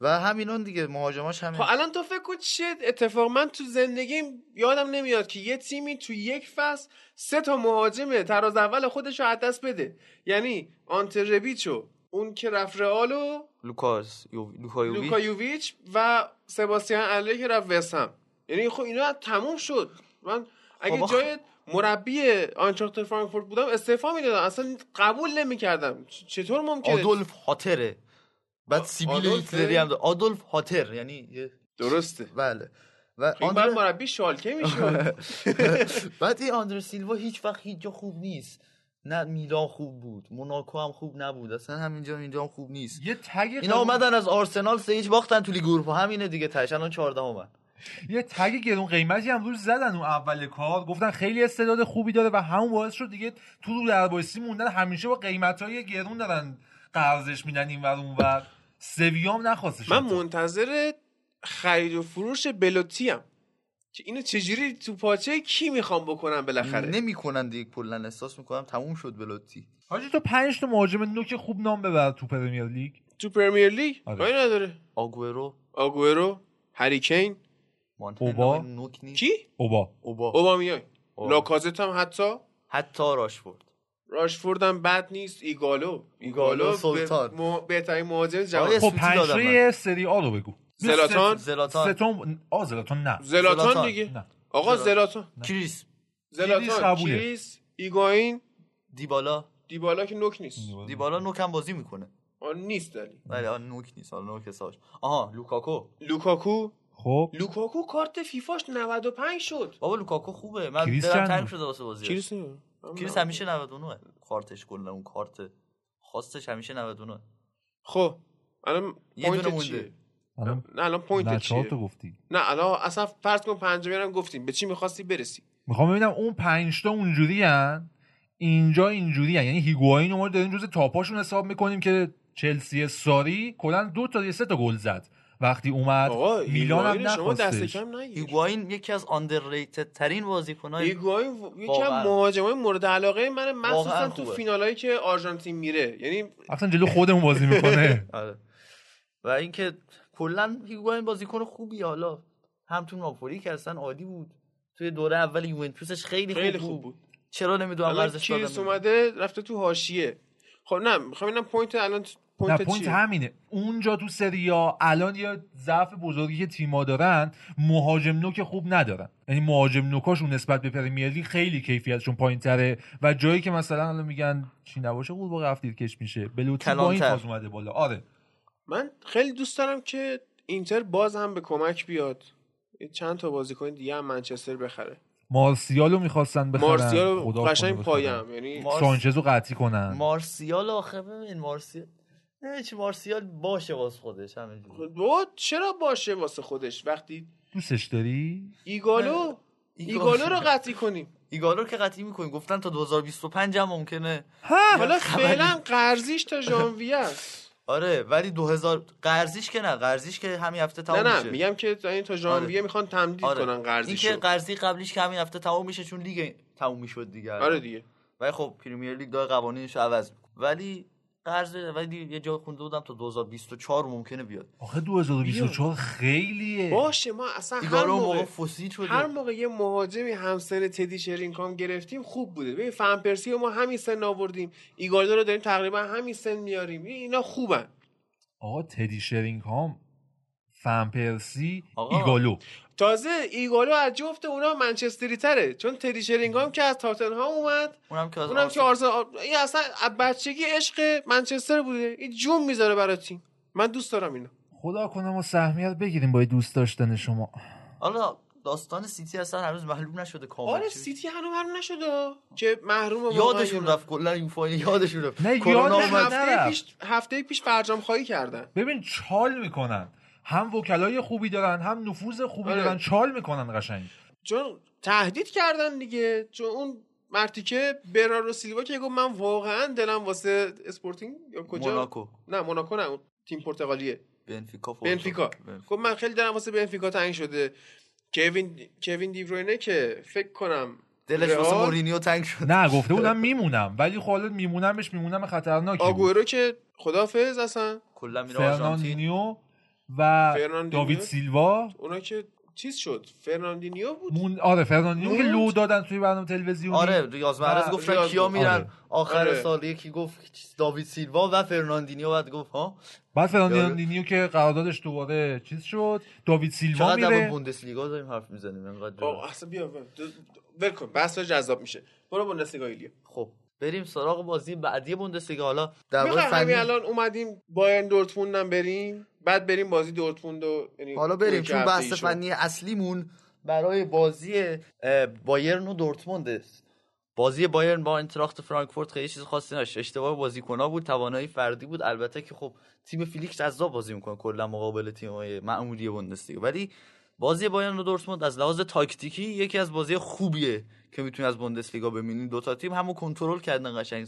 و همینان دیگه مهاجماش همین. خب الان تو فکر کن چه اتفاق من تو زندگیم یادم نمیاد که یه تیمی تو یک فصل سه تا مهاجم تراز اول خودش رو از دست بده. یعنی آنته ربیچ و اون که رفت رئال و لوکاس یو... لوکایوویچ لوکایوویچ و سباستیان اله که رفت وسم یعنی خب اینا تموم شد. من اگه خب جای مربی آینتراخت فرانکفورت بودم استعفا می‌دادم اصلا قبول نمی‌کردم. چطور ممکنه؟ آدولف هاتره بعد سیبیل؟ هیتلری هم. آدولف هاتر یعنی درسته. بله. و این بعد آندر... مربی شالکه میشه بعد این آندر سیلوا هیچ وقت هیچ جا خوب نیست. نه میلان خوب بود موناکو هم خوب نبود. اصلا همینجا اینجا هم خوب نیست. یه تگ اینا اومدن از آرسنال سه هیچ باختن تو لیگ اروپا. همینه دیگه تاش الان 14 اومد. یه تگ گرون قیمتی هم روش زدن اون اول کار. گفتن خیلی استعداد خوبی داره و همون باعث شد دیگه تو رو دربایستی موندن. همیشه با قیمت های گرون دارن قرضش میدن این ور اون ور. سویام نخواستش من منتظر خرید و فروش بلوتی هم که اینو چجوری تو پاچه کی می‌خوام بکنم بالاخره؟ نمی‌کنن دیگه. کلا احساس می‌کنم تموم شد بلوتی. حاجی تو پنج تا مهاجم نوک خوب نام ببر تو پرمیر لیگ. تو پرمیر لیگ؟ آره. نداره. آگورو آگورو هریکین مانتنا اوبا؟ نوک نیست. کی اوبا. اوبا. اوبا. لاکازت هم حتی؟ حتی راشفورد. راشفورد هم بد نیست. ایگالو. ایگالو، سلطان. به- بهترین مهاجم جهان خب سوتی پنج دادم تای سری آ رو بگو. زلاتان؟ زلاتان. ستون آ زلاتان نه. زلاتان. دیگه؟ نه. آقا زلاتان. کریس کریس. زلاتان. کریس ایگاین. دیبالا. دیبالا که نوک نیست. دیبالا. نوک هم بازی می‌کنه. آن نیست دلی ولی آن نوک نیست. حالا نوک ساش آها لوکاکو. لوکاکو؟ خب؟ لوکاکو کارت فیفاش 95 شد. بابا لوکاکو خوبه. من دلم تنگ؟ شده واسه بازی کریس کریس همیشه 99 کارتش کلا اون کارت خاصش همیشه 99 خب الان یه دونه مونده. الان نه الان نه point چهار چیه؟ تا گفتی. نه الان اصلا فرض کن پنجمی هم گفتیم. به چی می‌خواستی برسی؟ می‌خوام ببینم اون پنج تا اونجوری هن؟ اینجا اینجوری هن. یعنی هیگواین رو ما داریم جز top اشون حساب می‌کنیم که چلسی ساری کلا دو تا سه تا گل زد. وقتی اومد میلان هم شما دست هیگواین یکی از underrated ترین بازیکن‌های هیگواین و- یکی. از مهاجمای مورد علاقه من مخصوصا تو. فینالایی که آرژانتین میره. یعنی اصلا جلو خودمون بازی می‌کنه. آره. و اینکه کلا هیگواین بازیکن خوبی حالا هم تو ناپولی که اصلا عالی بود. توی دوره اول یوونتوسش خیلی, خیلی خوب, خوب بود. چرا نمی‌دونم ورزش کریس دادن اومده رفته تو حاشیه. خب نه می‌خوام ببینم point الان نه point, point چیه؟ همینه. اونجا تو سریا الان یا ضعف بزرگی که تیما دارن مهاجم نوک خوب ندارن. یعنی مهاجم نوکاشون نسبت به پرمیر خیلی کیفیتشون پایین تره و جایی که مثلا الان میگن چی نباشه خوب با رفتید کش میشه. بلوتی با این. فاز اومده بالا. آره. من خیلی دوست دارم که اینتر باز هم به کمک بیاد. یه چند تا بازیکن دیگه هم منچستر بخره. مارسیال رو می‌خواستن بخرن. مارسیال خدا قشنگ پایم. یعنی مارس- سانچز رو قطعی کنن. مارسیال آخه ببین مارسیال نه چی مارسیال باشه واسه خودش همینجوری بابا چرا باشه واسه خودش؟ وقتی دوستش داری؟ ایگالو نه. ایگالو رو قطعی کنیم. ایگالو رو که قطعی می‌کنیم. گفتن تا 2025 هم ممکنه. حالا خبری. فعلا قرضیش تا ژانویه است. آره ولی 2000 قرضیش که نه. قرضیش که همین هفته نه تموم نه میشه. میگم که تا این تا ژانویه می‌خوان تمدید آره. کنن این قرضیشو که قرضی قبلیش که همین هفته تموم میشه چون لیگ تموم می‌شد دیگه. آره دیگه. ولی خب پریمیر لیگ داره قوانینش عوض می‌کنه. ولی قرض ولی یه جا خونده بودم تا 2024 ممکنه بیاد. آخه 2024 خیلیه. باشه ما اصلا هر موقع موقع فوسی شده. هر موقع یه مهاجمی همسن تدی شرینگهام گرفتیم خوب بوده. ببین فن پرسی رو ما همین سن آوردیم. ایگالو رو داریم تقریبا همین سن میاریم. اینا خوبن. آقا تدی شرینگهام فن پرسی آقا. ایگالو تازه ایگالو از جفت اونا منچستری تره. چون تدی شرینگهام که از تاتنهام اومد اونم که از اونم که آرسنال. این اصلا از بچگی عشق منچستر بوده. این جون می‌ذاره برای تیم. من دوست دارم اینو. خدا کنه ما سهمیت بگیریم با این دوست داشتن شما. حالا داستان سیتی اصلا هنوز معلوم نشده کامل آره سیتی هنوز معلوم نشده. که محروم یادشون. رفت کلا یوفا یادشون رفت. نه، نرفت. هفته پیش هفته پیش فرجام خواهی کردن. ببین چال می‌کنن. هم وکلای خوبی دارن هم نفوذ خوبی آره. دارن چال می‌کنن قشنگ. چون تهدید کردن دیگه. چون اون مرتیکه برناردو سیلوا که گفت من واقعا دلم واسه اسپورتینگ یا کجا؟ موناکو. نه موناکو نه اون تیم پرتغالیه. بنفیکا بنفیکا. گفت من خیلی دلم واسه بنفیکا تنگ شده. کوین کوین دیبروینه که فکر کنم دلش واسه مورینیو تنگ شد. نه گفته بودم میمونم ولی خب حالا میمونمش میمونم خطرناکی بود. آگورو که خدافظ اصلا. کلا میره آرژانتین. و؟ داوید سیلوا اونا که چیز شد فرناندینیو بود مون... آره فرناندینیو که؟ لو دادن توی برنامه تلویزیونی آره ریاض محرز و گفتن ریاض کیا گفت. میرن آره. آخر آره. سال یکی گفت داوید سیلوا و فرناندینیو بعد گفت ها بعد فرناندینیو که قراردادش دوباره چیز شد داوید سیلوا چقدر میره بوندسلیگا داریم حرف می‌زنیم انقدر آه، اصلا بیا بیا. ول کن بحث جذاب میشه برو بوندسلیگا ایلیا خب بریم سراغ بازی بعدی بوندسلیگا حالا در فنی الان اومدیم بایرن دورتموند هم بریم بعد بریم بازی دورتموند و یعنی حالا بریم چون بحث. فنی اصلیمون برای بازی بایرن و دورتموند است. بازی بایرن با انتراخت فرانکفورت خیلی چیز خاصی نشد اشتباه بازیکن‌ها بود توانایی فردی بود. البته که خب تیم فیلیکس جذاب بازی می‌کنه کلا مقابل تیم‌های معمولی بوندسلیگا. ولی بازی بایرن و دورتموند از لحاظ تاکتیکی یکی از بازی خوبیه که می‌تونی از بوندسلیگا ببینید دو تا تیم همو کنترل کردن قشنگ.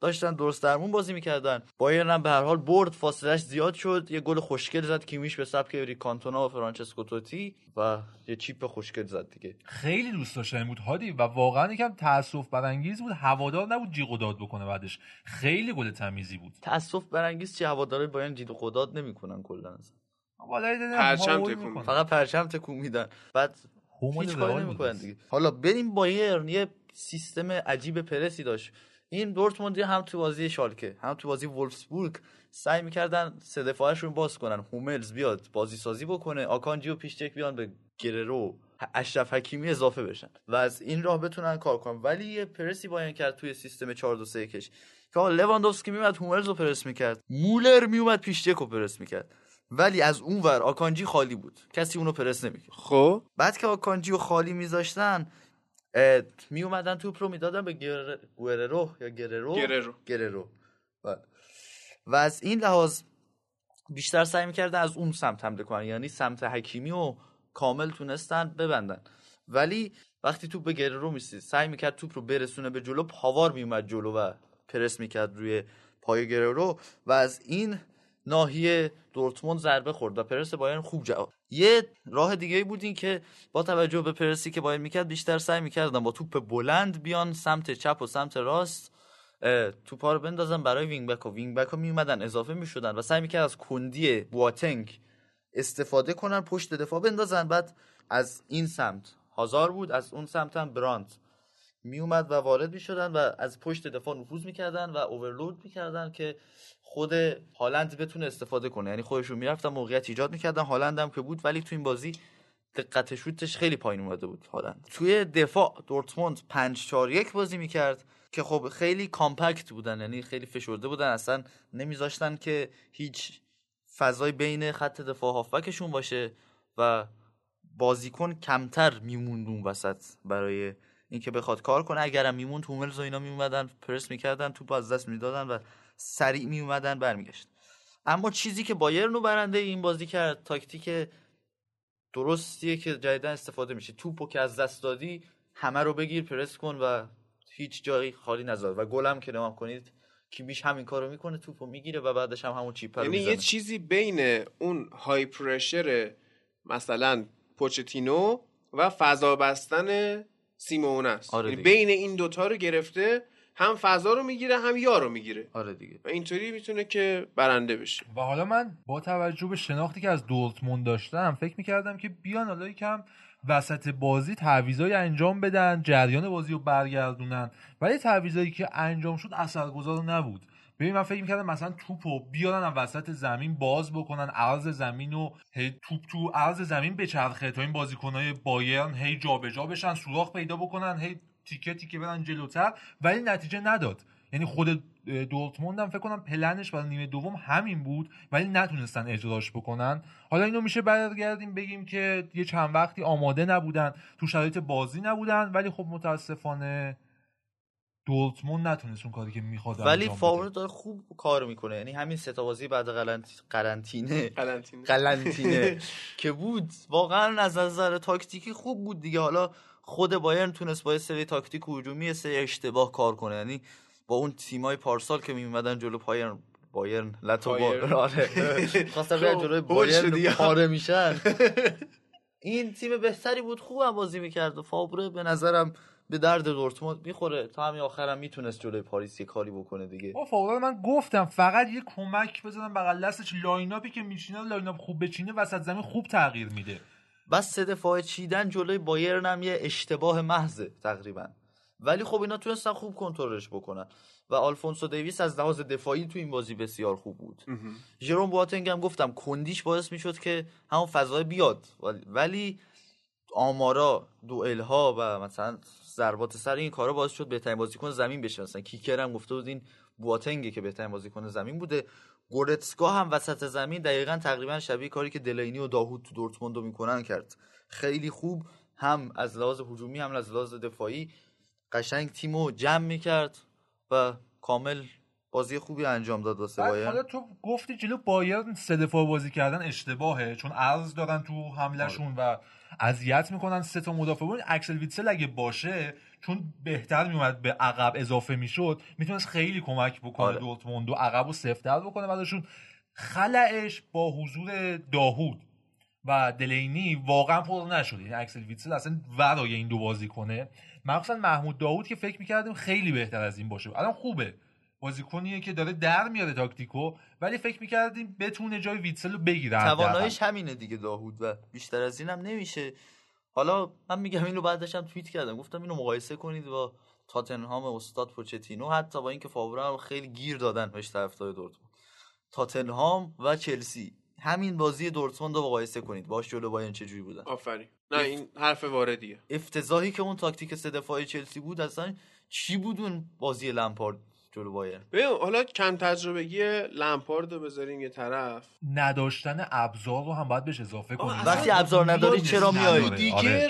داشتن درست درمون بازی می‌کردن. بایرن هم به هر حال برد. فاصلش زیاد شد. یه گل خوشگل زد. کیمیش به سبک اریک کانتونا و فرانچسکو توتی و یه چیپ خوشگل زد دیگه. خیلی دوست داشتنی بود. هادی و واقعا یکم تاسف برانگیز بود. هوادار نبود جیغ و داد بکنه بعدش. خیلی گل تمیزی بود. تاسف برانگیز چی هواداره بایرن جید و خداد نمی‌کنن کلا. پرچم تکون. فقط پرچم تکون میدن. بعد هیچ کاری نمی‌کنن. دیگه. حالا بریم بایرن یه سیستم عجیب پرسی داشت. این دورتموندی هم تو بازی شالکه هم تو بازی وولفسبورگ سعی می‌کردن سه دفاعشون باز کنن. هوملز بیاد بازی سازی بکنه آکانجی و پیشچک بیان به گررو اشرف حکیمی اضافه بشن و از این راه بتونن کار کنن. ولی یه پرسی باین کرد توی سیستم 4 2 3 کش. که لواندوفسکی میومد هوملز رو پرس می‌کرد. مولر میومد پیشچک رو پرس می‌کرد. ولی از اون ور آکانجی خالی بود. کسی اونو پرس نمی‌کرد. خب؟ بعد که آکانجی و خالی میذاشتن می اومدن توپ رو می‌دادن به گر... گررو یا گررو؟ گررو. گررو. بله. و از این لحاظ بیشتر سعی می‌کردن از اون سمت حمله کنن. یعنی سمت حکیمی و کامل تونستن ببندن. ولی وقتی توپ به گررو میسید سعی می‌کرد توپ رو برسونه به جلو پاوار میومد جلو و پرس می‌کرد روی پای گررو. و از این ناحیه دورتموند ضربه خورد و پرس بایرن خوب جواب یه راه دیگه بود این که با توجه به پرسی که بایرن می‌کرد بیشتر سعی می‌کردن با توپ بلند بیان سمت چپ و سمت راست توپا رو بندازن برای wing back و wing back ها میومدن اضافه می‌شدن و سعی می‌کرد از کندی بواتنگ استفاده کنن پشت دفاع بندازن. بعد از این سمت هازار بود از اون سمت هم برانت. میومد و وارد می‌شدن و از پشت دفاع نفوذ می‌کردن و overload می‌کردن که خود هالند بتونه استفاده کنه. یعنی خودشون می‌رفتن موقعیت ایجاد می‌کردن. هالند هم که بود ولی تو این بازی دقت شوتش خیلی پایین اومده بود هالند. توی دفاع دورتموند 5 4 1 بازی می‌کرد که خب خیلی کامپکت بودن یعنی خیلی فشرده بودن. اصلا نمیذاشتن که هیچ فضای بین خط دفاع هافبکشون باشه و بازیکن کمتر میموند اون وسط برای اینکه بخواد کار کنه. اگرم میموند هوملز و اینا میومدن پرس می‌کردن توپ از دست می‌دادن و سریع میومدن برمیگشت اما چیزی که بایرن رو برنده این بازی کرد تاکتیک درستیه که جدیدا استفاده میشه. توپو که از دست دادی همه رو بگیر پرس کن و هیچ جایی خالی نذار. و گلم که نمام کنید کیمیش همین کارو می‌کنه توپو می‌گیره و بعدش هم همون چیپ رو یعنی یه چیزی بین اون های پرشر مثلا پوچتینو و فضا بستن سیمون است. آره یعنی. بین این دوتا رو گرفته هم فضا رو می‌گیره هم یار رو می‌گیره. آره دیگه. و اینطوری می‌تونه که برنده بشه. و حالا من با توجه به شناختی که از دورتموند داشتم فکر می‌کردم که بیان حالا یکم وسط بازی تعویضای انجام بدن جریان بازی رو برگردونن. ولی تعویضایی که انجام شد اثرگذار نبود. ببین من فکر می‌کردم مثلا توپو بیارن از وسط زمین باز بکنن عرض زمین و هی توپ تو عرض زمین بچرخه تا این بازیکنهای بایرن هی جابجا بشن سوراخ پیدا بکنن هی تیکه تیکه برن جلوتر ولی نتیجه نداد. یعنی خود دورتموند هم فکر کنم پلنش برای نیمه دوم همین بود ولی نتونستن اجراش بکنن. حالا اینو میشه برگردیم بگیم که یه چند وقتی آماده نبودن تو شرایط بازی نبودن ولی خب متاسفانه دورتموند نتونست اون کاری که می‌خواد ولی انجام فاور بده. داره خوب کار می‌کنه. یعنی همین سه تا بازی بعد قرنط- قرنطینه قلنطینه که بود. واقعا از نظر تاکتیکی خوب بود دیگه. حالا خود بایرن تونست با سری تاکتیک هجومی سری اشتباه کار کنه. یعنی با اون تیمای پارسال که میومدن جلو بایرن. بایرن. آره. خواستم جلوی خب، شدی. بایرن پاره میشن. این تیم بهتری بود. خوبم بازی می‌کرد. و فاوره به نظرم به درد دورتموند می‌خوره. تا همین آخرم می‌تونست جلوی پاریس یه کاری بکنه دیگه. فاول من گفتم فقط یه کمک بزنم بغل دستش. lineup ی که میچینه lineup خوب بچینه وسط زمین خوب تغییر میده. بس سه دفاع چیدن جلوی بایرن هم یه اشتباه محضه تقریبا. ولی خب اینا تونستن خوب کنترلش بکنن. و آلفونسو دیویس از لحاظ دفاعی تو این بازی بسیار خوب بود. ژرون بواتنگ هم گفتم کندیش باعث می‌شد که همون فضای بیاد. ولی- ولی آمارا دوئل ها و مثلا ضربات سر این کارا باعث شد بهترین بازیکن زمین بشه. مثلا کیکر هم گفته بود این بواتنگه که بهترین بازیکن زمین بوده. گورتسکا هم وسط زمین دقیقا تقریبا شبیه کاری که دلینی و داهود تو دورتموند رو می‌کنن کرد. خیلی خوب هم از لحاظ هجومی هم از لحاظ دفاعی قشنگ تیمو جمع می‌کرد و کامل بازی خوبی انجام داد واسه بعد بایرن. حالا تو گفتی جلو بایرن سه دفاع بازی کردن اشتباهه چون عرض دارن تو حملهشون و اذیت می‌کنن سه تا مدافع بود اکسل ویتسل اگه باشه چون بهتر میومد به عقب اضافه می‌شد می‌تونست خیلی کمک بکنه آره. دورتموند و عقب و سفتر بکنه بعدشون خلأش با حضور داهود و دیلینی واقعا پر نشد. یعنی اکسل ویتسل اصلا ورای این دو بازی کنه. مخصوصا محمود داوود که فکر می‌کردیم خیلی بهتر از این باشه. الان خوبه. بازیکنیه که داره در میاره تاکتیکو ولی فکر می‌کردیم بتونه جای ویتسل رو بگیره. تواناییش همینه دیگه داهود و بیشتر از اینم نمیشه. حالا من میگم اینو بعدش هم توییت کردم گفتم اینو مقایسه کنید با تاتنهام استاد پوچتینو حتی با اینکه فاوره هم خیلی گیر دادن بهش طرفدار دورتموند. تاتنهام و چلسی. همین بازی دورتموند رو مقایسه کنید. باش جلو بایرن چجوری بودن. آفرین. نه این حرف واردیه. افتضاحی که اون تاکتیک سه دفاعی چلسی بود اصلا چی بود اون بازی لمپارد؟ جلو بایرن ببین حالا کم تجربگی لمپارد رو بذاریم یه طرف. نداشتن ابزار رو هم باید بهش اضافه کنیم. وقتی ابزار نداری چرا میای؟ دیگر آره.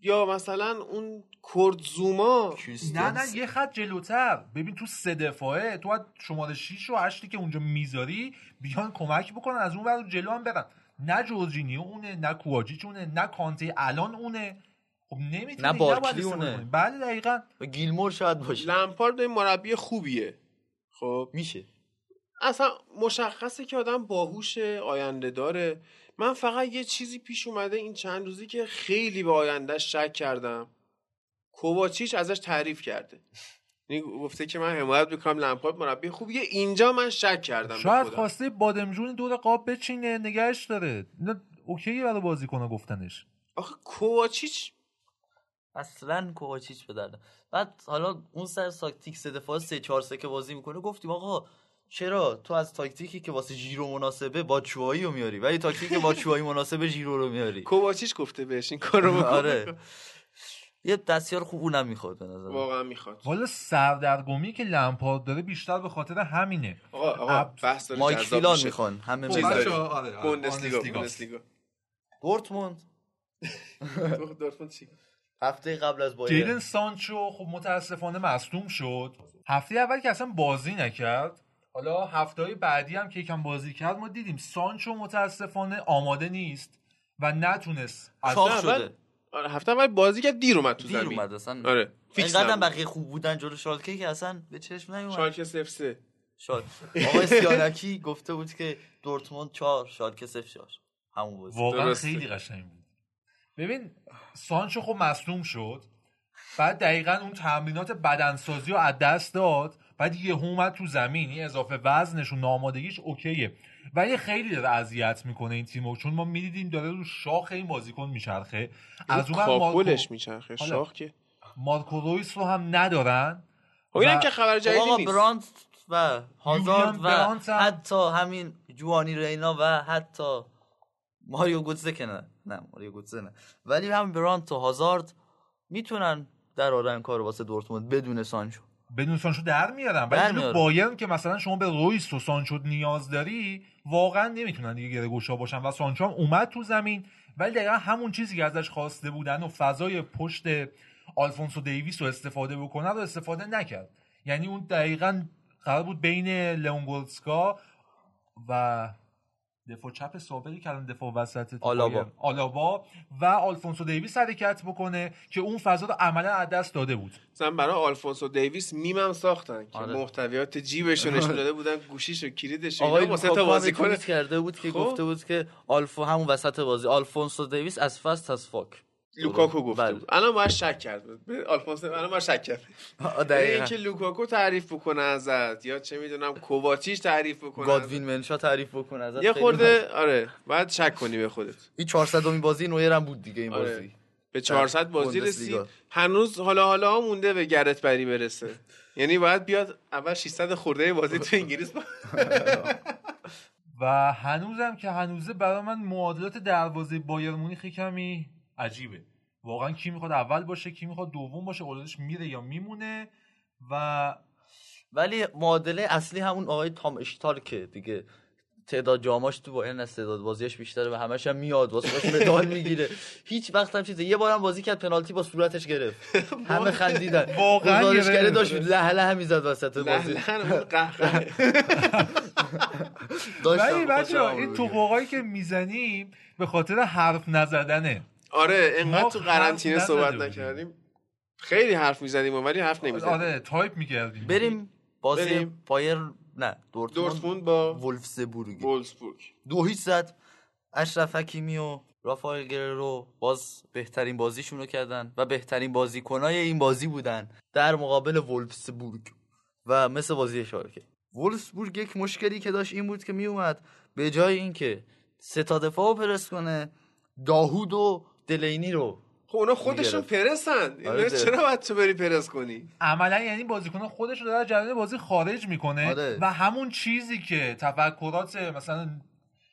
یا مثلا اون کردزوما نه نه یه خط جلوتر. ببین تو سه دفاعه تو باید شماره 6 و 8 که اونجا می‌ذاری بیان کمک بکنن از اون ور جلو هم برن. نه جورجینیو اونه نه کواجیچ اونه نه کانته الان اونه. خب نمی‌تونی نه بارکلی اونه. بله دقیقا. گیلمور شاید باشه. لمپارد این مربی خوبیه. خب؟ میشه. اصلا مشخصه که آدم باهوش آینده داره. من فقط یه چیزی پیش اومده این چند روزی که خیلی به آیندهش شک کردم. کوواچیچ ازش تعریف کرده. یعنی گفته که من حمایت می‌کنم لمپارد مربی خوبیه. اینجا من شک کردم شاید. خواسته بادمجون دور قاب بچینه نگهش داره. OK برای بازیکن گفتنش. آخه کوواچیچ اصلا کوواچیچ به درد بعد حالا اون سر تاکتیک سه دفاع سه چهار سه که بازی می‌کنه گفتیم آقا چرا تو از تاکتیکی که واسه ژیرو مناسبه باتشوایی رو میاری ولی تاکتیکی که باتشوایی مناسبه ژیرو رو میاری؟ کوواچیچ گفته بهش این کارو بکنه آره. یه دستیار خوب اونم می‌خواد به نظر واقعا می‌خواد. والا سردرگمی که لمپارد داره بیشتر به خاطر همینه. آقا آقا بحث داره مایک جذاب فیلان. می‌خوان همه آره، آره، بوندسلیگا. بوندسلیگا. دورتموند. دورتموند چی؟ هفته قبل از بایر جیدن سانچو خب متاسفانه مصدوم شد. هفته اول که اصلا بازی نکرد حالا هفته های بعدی هم که یکم بازی کرد ما دیدیم سانچو متاسفانه آماده نیست و نتونست از شاخ هفته اول- شده. آره هفته اول بازی کرد دیر اومد تو دیر زمین. اومد اصلا. آره فیکس اینقدر نبود. بقیه خوب بودن جلو شالکه که اصلا به چشم نیومد. شالکه 0 3 شاد آقای سیانکی گفته بود که دورتموند 4 شالکه 0 4 همون بازی. واقعا. خیلی قشنگ بود. ببین سانچو خب مصدوم شد. بعد دقیقا اون تمرینات بدنسازی رو از دست داد. بعد یه اومد تو زمین. این اضافه وزنش و نامادگیش اوکیه. ولی خیلی داره اذیت می‌کنه این تیمو چون ما می‌دیدیم داره رو شاخ این بازیکن میچرخه. از اون کاپولش مارکو, میچرخه. حالا. شاخ که مارکو رویس رو هم ندارن. خب اینم که خبر خب جدیدی آقا نیست. برانت و هازارد و هم- حتی همین جوانی رینا و حتی ماریو گوتزه که نه نه ماریو گوتزه نه. ولی هم برانت و هازارد می‌تونن در آرن کار واسه دورتموند بدون سانچو. بدون سانچو در میارن. ولی. بایرن که مثلا شما به رویس و سانچو نیاز داری واقعا نمی‌تونن دیگه گره گوشا باشن و سانچو هم اومد تو زمین. ولی دقیقا همون چیزی که ازش خواسته بودن و فضای پشت آلفونسو دیویس رو استفاده بکنه رو استفاده نکرد. یعنی اون دقیقا قرار بود بین لئون گورتسکا و دفاع چپ سابقی که الان دفاع وسط تو آلابا. آلابا و آلفونسو دیویس حرکت بکنه که اون فضا رو عملا از دست داده بود مثلا برای آلفونسو دیویس میمم ساختن که آره. محتویات جیبش رو نشون داده بودن گوشیش و کلیدش آقای اینا واسه تا بازی کنه کرده بود که خب. گفته بود که آلفا همون وسط بازی آلفونسو دیویس as fast as fuck لوکاکو گفته بله. بود. الان باید شک کرد. به آلفونسو الان باید شک کرد. آه، یعنی دقیقاً. اینکه لوکاکو تعریف بکنه ازت یا چه می‌دونم کوواچیچ تعریف بکنه گادوین منشا تعریف بکنه ازت. یه خورده آره بعد شک کنی به خودت. این 400 امین بازی نویر هم بود دیگه این آره. بازی. به 400 بازی. رسید هنوز حالا حالا مونده به گرت بری برسه. یعنی باید بیاد اول 600 خورده بازی تو انگلیس با... و هنوزم که هنوزه برای من معادلات دروازه بایرن مونیخ کمی عجیبه. واقعا کی می‌خواد اول باشه کی می‌خواد دوم باشه اولش میره یا میمونه و ولی معادله اصلی همون آقای تام اشتار که دیگه. تعداد جاماش تو بایرن از تعداد بازیش بیشتره و همش هم میاد واسه مدال می‌گیره. هیچ وقت هم چیزه یه بارم بازی کرد پنالتی با صورتش گرفت. همه خندیدن. واقعاً گرفت. داشت له له می‌زد وسط بازی. ولی بچه این. توقعایی که می‌زنیم به خاطر حرف نزدنه. آره انقدر ما تو قرنطینه صحبت. نکردیم. خیلی حرف می‌زدیم ولی حرف نمی‌زدیم. آره تایپ می‌کردیم. بریم بازی بریم. بایر نه دورتموند. دورتموند با وولفسبورگ. وولفسبورگ دو هیچ زد اشرف حکیمی و رافائل گررو باز بهترین بازیشون رو کردن و بهترین بازیکنای این بازی بودن در مقابل وولفسبورگ. و مثل بازی شالکه وولفسبورگ یک مشکلی که داشت این بود که میومد به جای اینکه سه تا دفاع رو پرس کنه داهود و دلینی رو خب اونا خودشون. پرسن آره. چرا باید تو بری پرس کنی عملا یعنی بازیکن خودش رو در جریان بازی خارج می‌کنه آره. و همون چیزی که تفکرات مثلا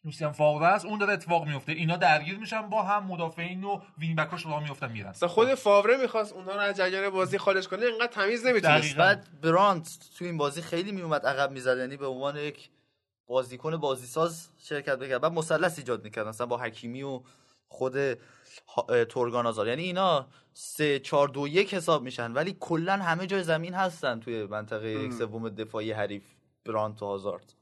لوسیان فاوره است اون داره اتفاق میفته اینا درگیر میشن با هم مدافعین و وینگ بکاش راه میفتن میرن مثلا خود فاوره می‌خواست اونها رو از جریان بازی خارج کنه اینقدر تمیز نمی‌تونست. بعد برانت تو این بازی خیلی میومد عقب می‌زد یعنی به عنوان یک بازیکن بازیساز شرکت می‌کرد بعد مثلث ایجاد می‌کرد مثلا با حکیمی و خود تورگان آزار یعنی اینا سه چهار دو یک حساب میشن ولی کلا همه جای زمین هستن توی منطقه یک سوم دفاعی حریف برانت و هازارد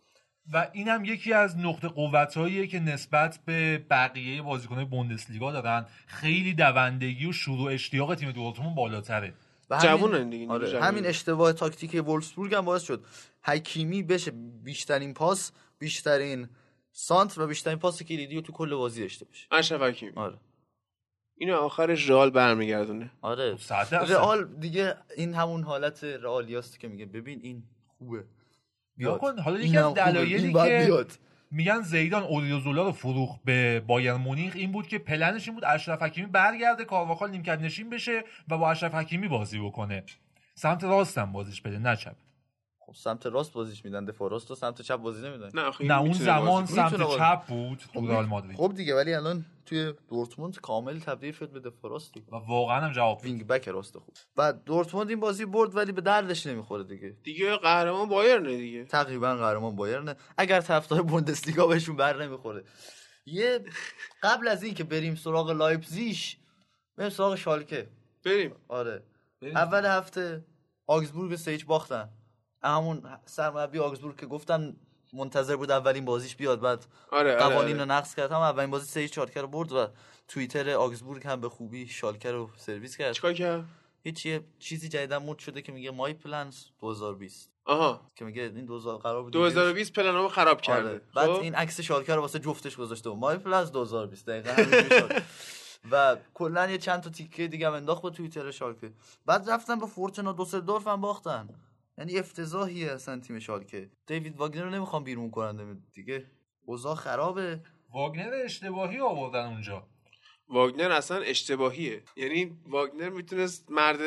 و اینم یکی از نقطه قوتهاییه که نسبت به بقیه بازیکن‌های بوندسلیگا دارن. خیلی دوندگی و شروع اشتیاق تیم دورتموند بالاتره. و همین- دیگه، آره. همین اشتباه تاکتیک وولفسبورگ هم باعث شد. حکیمی بشه بیشترین پاس بیشترین سانتر و بیشترین پاس کلیدی رو تو کل بازی داشته باشه اشرف حکیمی. آره. اینو آخرش رئال برمیگردونه. آره. درصد. رئال دیگه این همون حالت رئالیاست که میگه ببین این خوبه. یا کن حالا یکی از. دلایلی که بیاد. میگن زیدان اوریوزولا رو فروخت به بایر مونیخ این بود که پلنش این بود اشرف حکیمی برگرده کارواخال نیمکت نشین بشه و با اشرف حکیمی بازی بکنه. سمت راستم بازیش بده نه چپ. خب سمت راست بازیش میدن دفاع راست و سمت چپ بازی نمیدن. نه نه اون زمان بازی سمت. چپ بود تو رئال مادرید. خب دیگه ولی الان توی دورتموند کامل تبدیل شد به دفاع راست دیگه. و واقعا هم جواب. وینگ بک راست خوب. و دورتموند این بازی برد ولی به دردش نمی‌خوره دیگه. دیگه قهرمان بایرنه دیگه. تقریبا قهرمان بایرن اگر طرفدار بوندسلیگا بهشون بر نمی‌خوره. یه قبل از این که بریم سراغ لایپزیش بریم سراغ شالکه. بریم. آره. اول هفته آگزبورگ سه باختن. همون سرمربی آگزبورگ که گفتم منتظر بود اولین بازیش بیاد بعد آره آره, قوانین رو آره. نقض کرد. هم اولین بازی سه شالکه رو برد و توییتر آگزبورگ هم به خوبی شالکه رو سرویس کرد. چیکار کرد؟ هیچ یه چیزی جدیدن مود شده که میگه my plans 2020 آها. که میگه این 2000 قرار بود 2020 پلنامو خراب کرده. آره. بعد خب؟ این عکس شالکه رو واسه جفتش گذاشته my plans 2020 دقیقاً و کلا یه چند تا تیکه دیگه هم انداخت با توییتر شالکه. بعد رفتن به فورتونا دوسلدورف هم باختن. یعنی افتضاحیه اصلا تیم شالکه. دیوید واگنر رو نمی‌خوام بیرون کنن دیگه. اوضاع خرابه. واگنر اشتباهی آوردن اونجا. واگنر اصلا اشتباهیه. یعنی واگنر می‌تونست مرد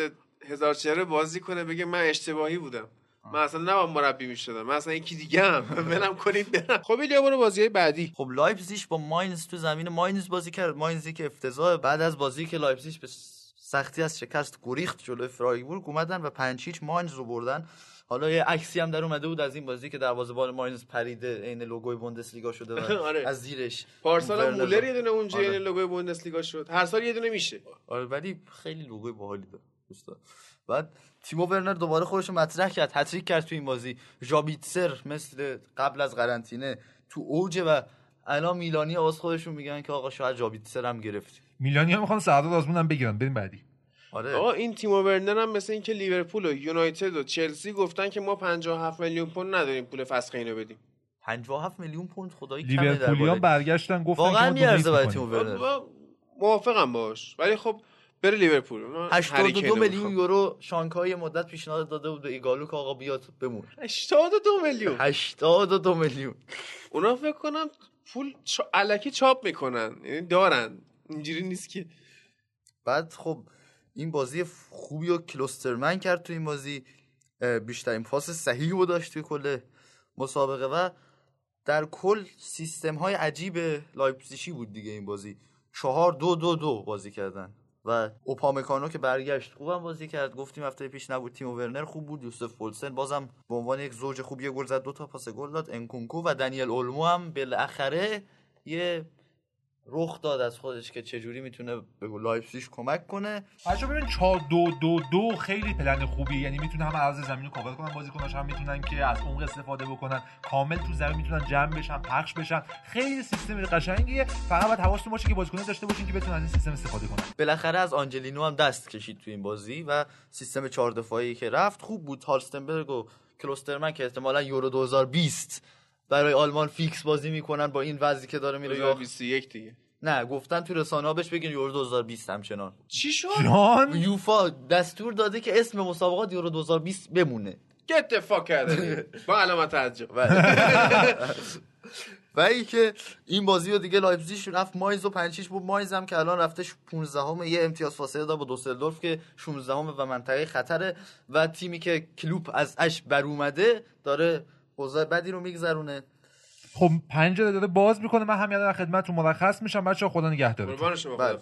هزار چهره بازی کنه بگه من اشتباهی بودم. من اصلا نباید مربی می‌شدم. من اصلا یکی دیگه هم ولم کنید برم. خب ایلیا برو بازی های بعدی. خب لایپزیگ با ماینز تو زمین. ماینز بازی کرد. ماینزی که افتضاح بعد از بازی که لایپزیگ به سختی از شکست گریخت جلوی فرایبورگ. اومدن و پنج هیچ ماینز رو بردن. حالا یه عکسی هم در اومده بود از این بازی که دروازه‌بان ماینز پریده عین لوگوی بوندسلیگا شده و آره. از زیرش پارسال مولر یه دونه اونجا آره. لوگوی بوندسلیگا شد. هر سال یه دونه میشه. آره ولی خیلی لوگوی باحالی داره دوستا بعد تیمو ورنر دوباره خودش رو مطرح کرد هتریک کرد تو این بازی. ژابیتسر مثل قبل از قرنطینه تو اوجه و الان میلانی آواز خودشون میگن که آقا شاید ژابیتسر هم گرفتیم میلانی ها می‌خوان سعادت آزمون هم بگیرن. بریم بعدی. آره. آقا این تیم ورنر هم مثل اینکه لیورپول و یونایتد و چلسی گفتن که ما 57 میلیون پوند نداریم پول فسخ اینو بدیم. 57 میلیون پوند خدایی کمه بالای- برگشتن گفتن واقعا میارزه برای. تیم ورنر موافقم باش. ولی خب بره لیورپول. ما هری 82 کین رو میلیون. یورو شانگهای مدت پیشنهاد داده بود به ایگالو که آقا بیاد بمون. 82 میلیون. 82 میلیون. اونا فکر کنم پول چا... الکی چاپ می‌کنن. یعنی دارن. اینجوری نیست که. بعد خب این بازی خوبی و کلوسترمن کرد تو این بازی. بیشترین پاس صحیح رو داشت توی کل مسابقه و در کل سیستم های عجیب لایپزیگی بود دیگه این بازی. چهار دو دو دو بازی کردن و اوپامکانو که برگشت خوبم بازی کرد. گفتیم هفته پیش نبود تیم ورنر خوب بود. یوسف پولسن بازم به عنوان یک زوج خوب یه گل زد دو تا پاس گل داد. انکونکو و دنیل اولمو هم بالاخره یه رخ داد از خودش که چجوری می‌تونه به لایپزیگ کمک کنه. بچه ببین 4 2 2 2 خیلی پلن خوبی یعنی می‌تونه هم عرض زمین رو کاور کنن بازیکناش هم می‌تونن که از عمق استفاده بکنن. کامل تو زمین می‌تونن جمع بشن پخش بشن. خیلی سیستم قشنگیه. فقط باید حواستون باشه که بازیکنان داشته باشین که بتونن از این سیستم استفاده کنن. بالاخره از آنجلینو هم دست کشید تو این بازی و سیستم چهار دفاعی که رفت خوب بود. هالستنبرگ و کلوسترمن که احتمالا یورو 2020 برای آلمان fix بازی می‌کنن با این وضعی که داره میره یا 2021 دیگه. نه گفتن تو رسانه ها بهش بگین یورو 2020 همچنان. چی شد؟ جان؟ یوفا دستور داده که اسم مسابقات یورو 2020 بمونه. Get the fuck out of here. با علامت تعجب. و ای که این بازی رو دیگه لایپزیگ رفت ماینز و پنج هیچش بود. ماینز هم که الان رفته 15 امه یه امتیاز فاصله داره با دوسلدورف که 16 امه و منطقه خطره. و تیمی که کلوپ ازش بر اومده داره اوضاع بدی رو میگذرونه. خب پنجره داره باز می‌کنه. من همین الان خدمتتون مرخص میشم. بچه خدا قربان شما بله.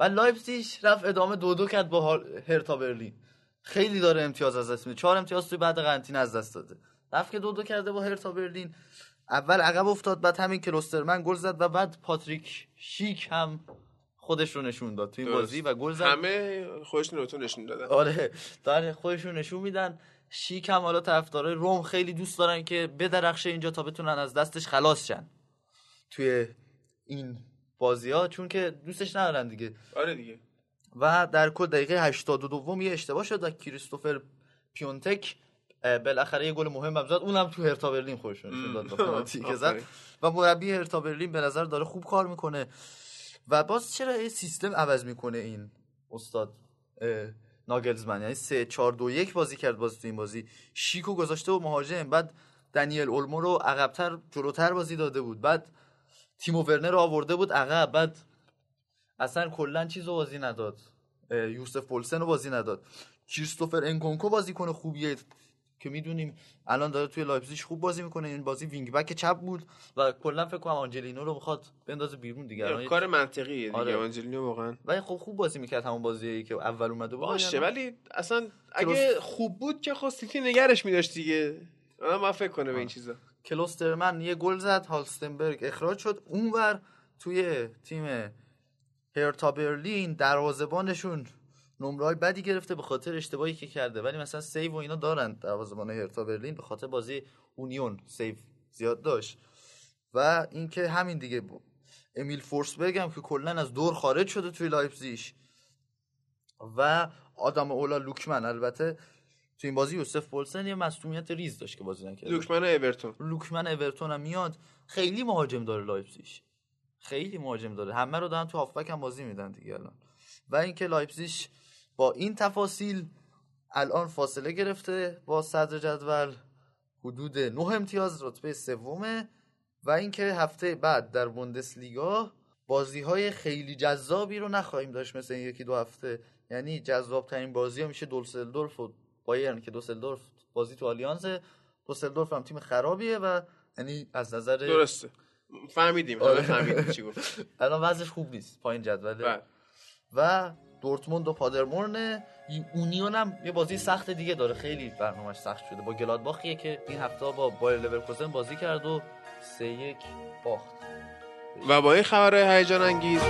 و لایپزیگ رفت ادامه دو دو کرد با هرتا برلین. خیلی داره امتیاز از دست میده. چهار امتیاز توی بعد قرنطینه از دست داده. رفت که دو دو کرده با هرتا برلین. اول عقب افتاد بعد همین کلوسترمن گل زد و بعد پاتریک شیک هم خودش رو نشون داد توی این درست. بازی و گل زد. همه خودشون رو تو نشون دادن. آره. داره خودشون نشون میدن. شیک هم حالا طرفدارای روم خیلی دوست دارن که بدرخشه اینجا تا بتونن از دستش خلاص شن. توی این بازی ها چون که دوستش ندارن دیگه. آره دیگه. و در کل دقیقه 82 یه اشتباه شد و کریستوفر پیونتک بالاخره یه گل مهم هم زد. اونم تو هرتا برلین خودش رو نشون داد با پنالتی که زد. و مربی هرتا برلین به نظر داره خوب کار می‌کنه. و باز چرا یه سیستم عوض می‌کنه این استاد؟ ناگلزمن. یعنی 3 4 2 1 بازی کرد باز تو این بازی. شیکو گذاشته و مهاجم. بعد دنیل اولمو رو عقبتر جلوتر بازی داده بود. بعد تیمو ورنر رو آورده بود عقب. بعد اصلا کلا چیزو بازی نداد. یوسف پولسن رو بازی نداد. کریستوفر انکونکو بازی کنه خوبیه. که می‌دونیم الان داره توی لایپزیگ خوب بازی می‌کنه این بازی wing back چپ بود و کلا فکر کنم آنجلینو رو می‌خواد بندازه بیرون دیگه. کار منطقیه دیگه آره. آنجلینو واقعا. ولی خب خوب بازی می‌کرد همون بازی که اول اومده بود باشه ولی اصلا اگه خوب بود که خب سیتی نگهش میداشت دیگه. باید فکر کنه به این چیزا. کلوسترمن یه گل زد هالستنبرگ اخراج شد. اونور توی تیم هرتا برلین دروازه‌بانشون نمرای بدی گرفته به خاطر اشتباهی که کرده. ولی مثلا save و اینا دارن دروازه‌بان هرتا برلین. به خاطر بازی اونیون save زیاد داشت. و اینکه همین دیگه بود. امیل فورسبرگ هم که کلا از دور خارج شده توی لایپزیگ. و آدمولا لوکمن. البته تو این بازی یوسف پولسن یه مصدومیت ریز داشت که بازی نکرد لوکمن اورتون لوکمن اورتون هم میاد. خیلی مهاجم داره لایپزیگ. خیلی مهاجم داره. همه رو دارن تو هافبک هم بازی میدن دیگه الان. و اینکه لایپزیگ با این تفاصیل الان فاصله گرفته با صدر جدول حدود 9 امتیاز رتبه سومه و اینکه هفته بعد در بوندسلیگا بازی های خیلی جذابی رو نخواهیم داشت مثل این یکی دو هفته. یعنی جذاب ترین بازی ها میشه دولسلدورف و بایرن که دوسلدورف بازی تو آلیانز. دوسلدورف هم تیم خرابیه و یعنی از نظر درسته. فهمیدیم آره. فهمیدیم چی گفت. الان وضعش خوب نیست پایین جدوله. بله. و دورتموند و پادرمورن. اونیون هم یه بازی سخت دیگه داره. خیلی برنامهش سخت شده. با گلادباخیه که این هفته با بایر لورکوزن بازی کرد و سه یک باخت. و با این خبرهای هیجان انگیز.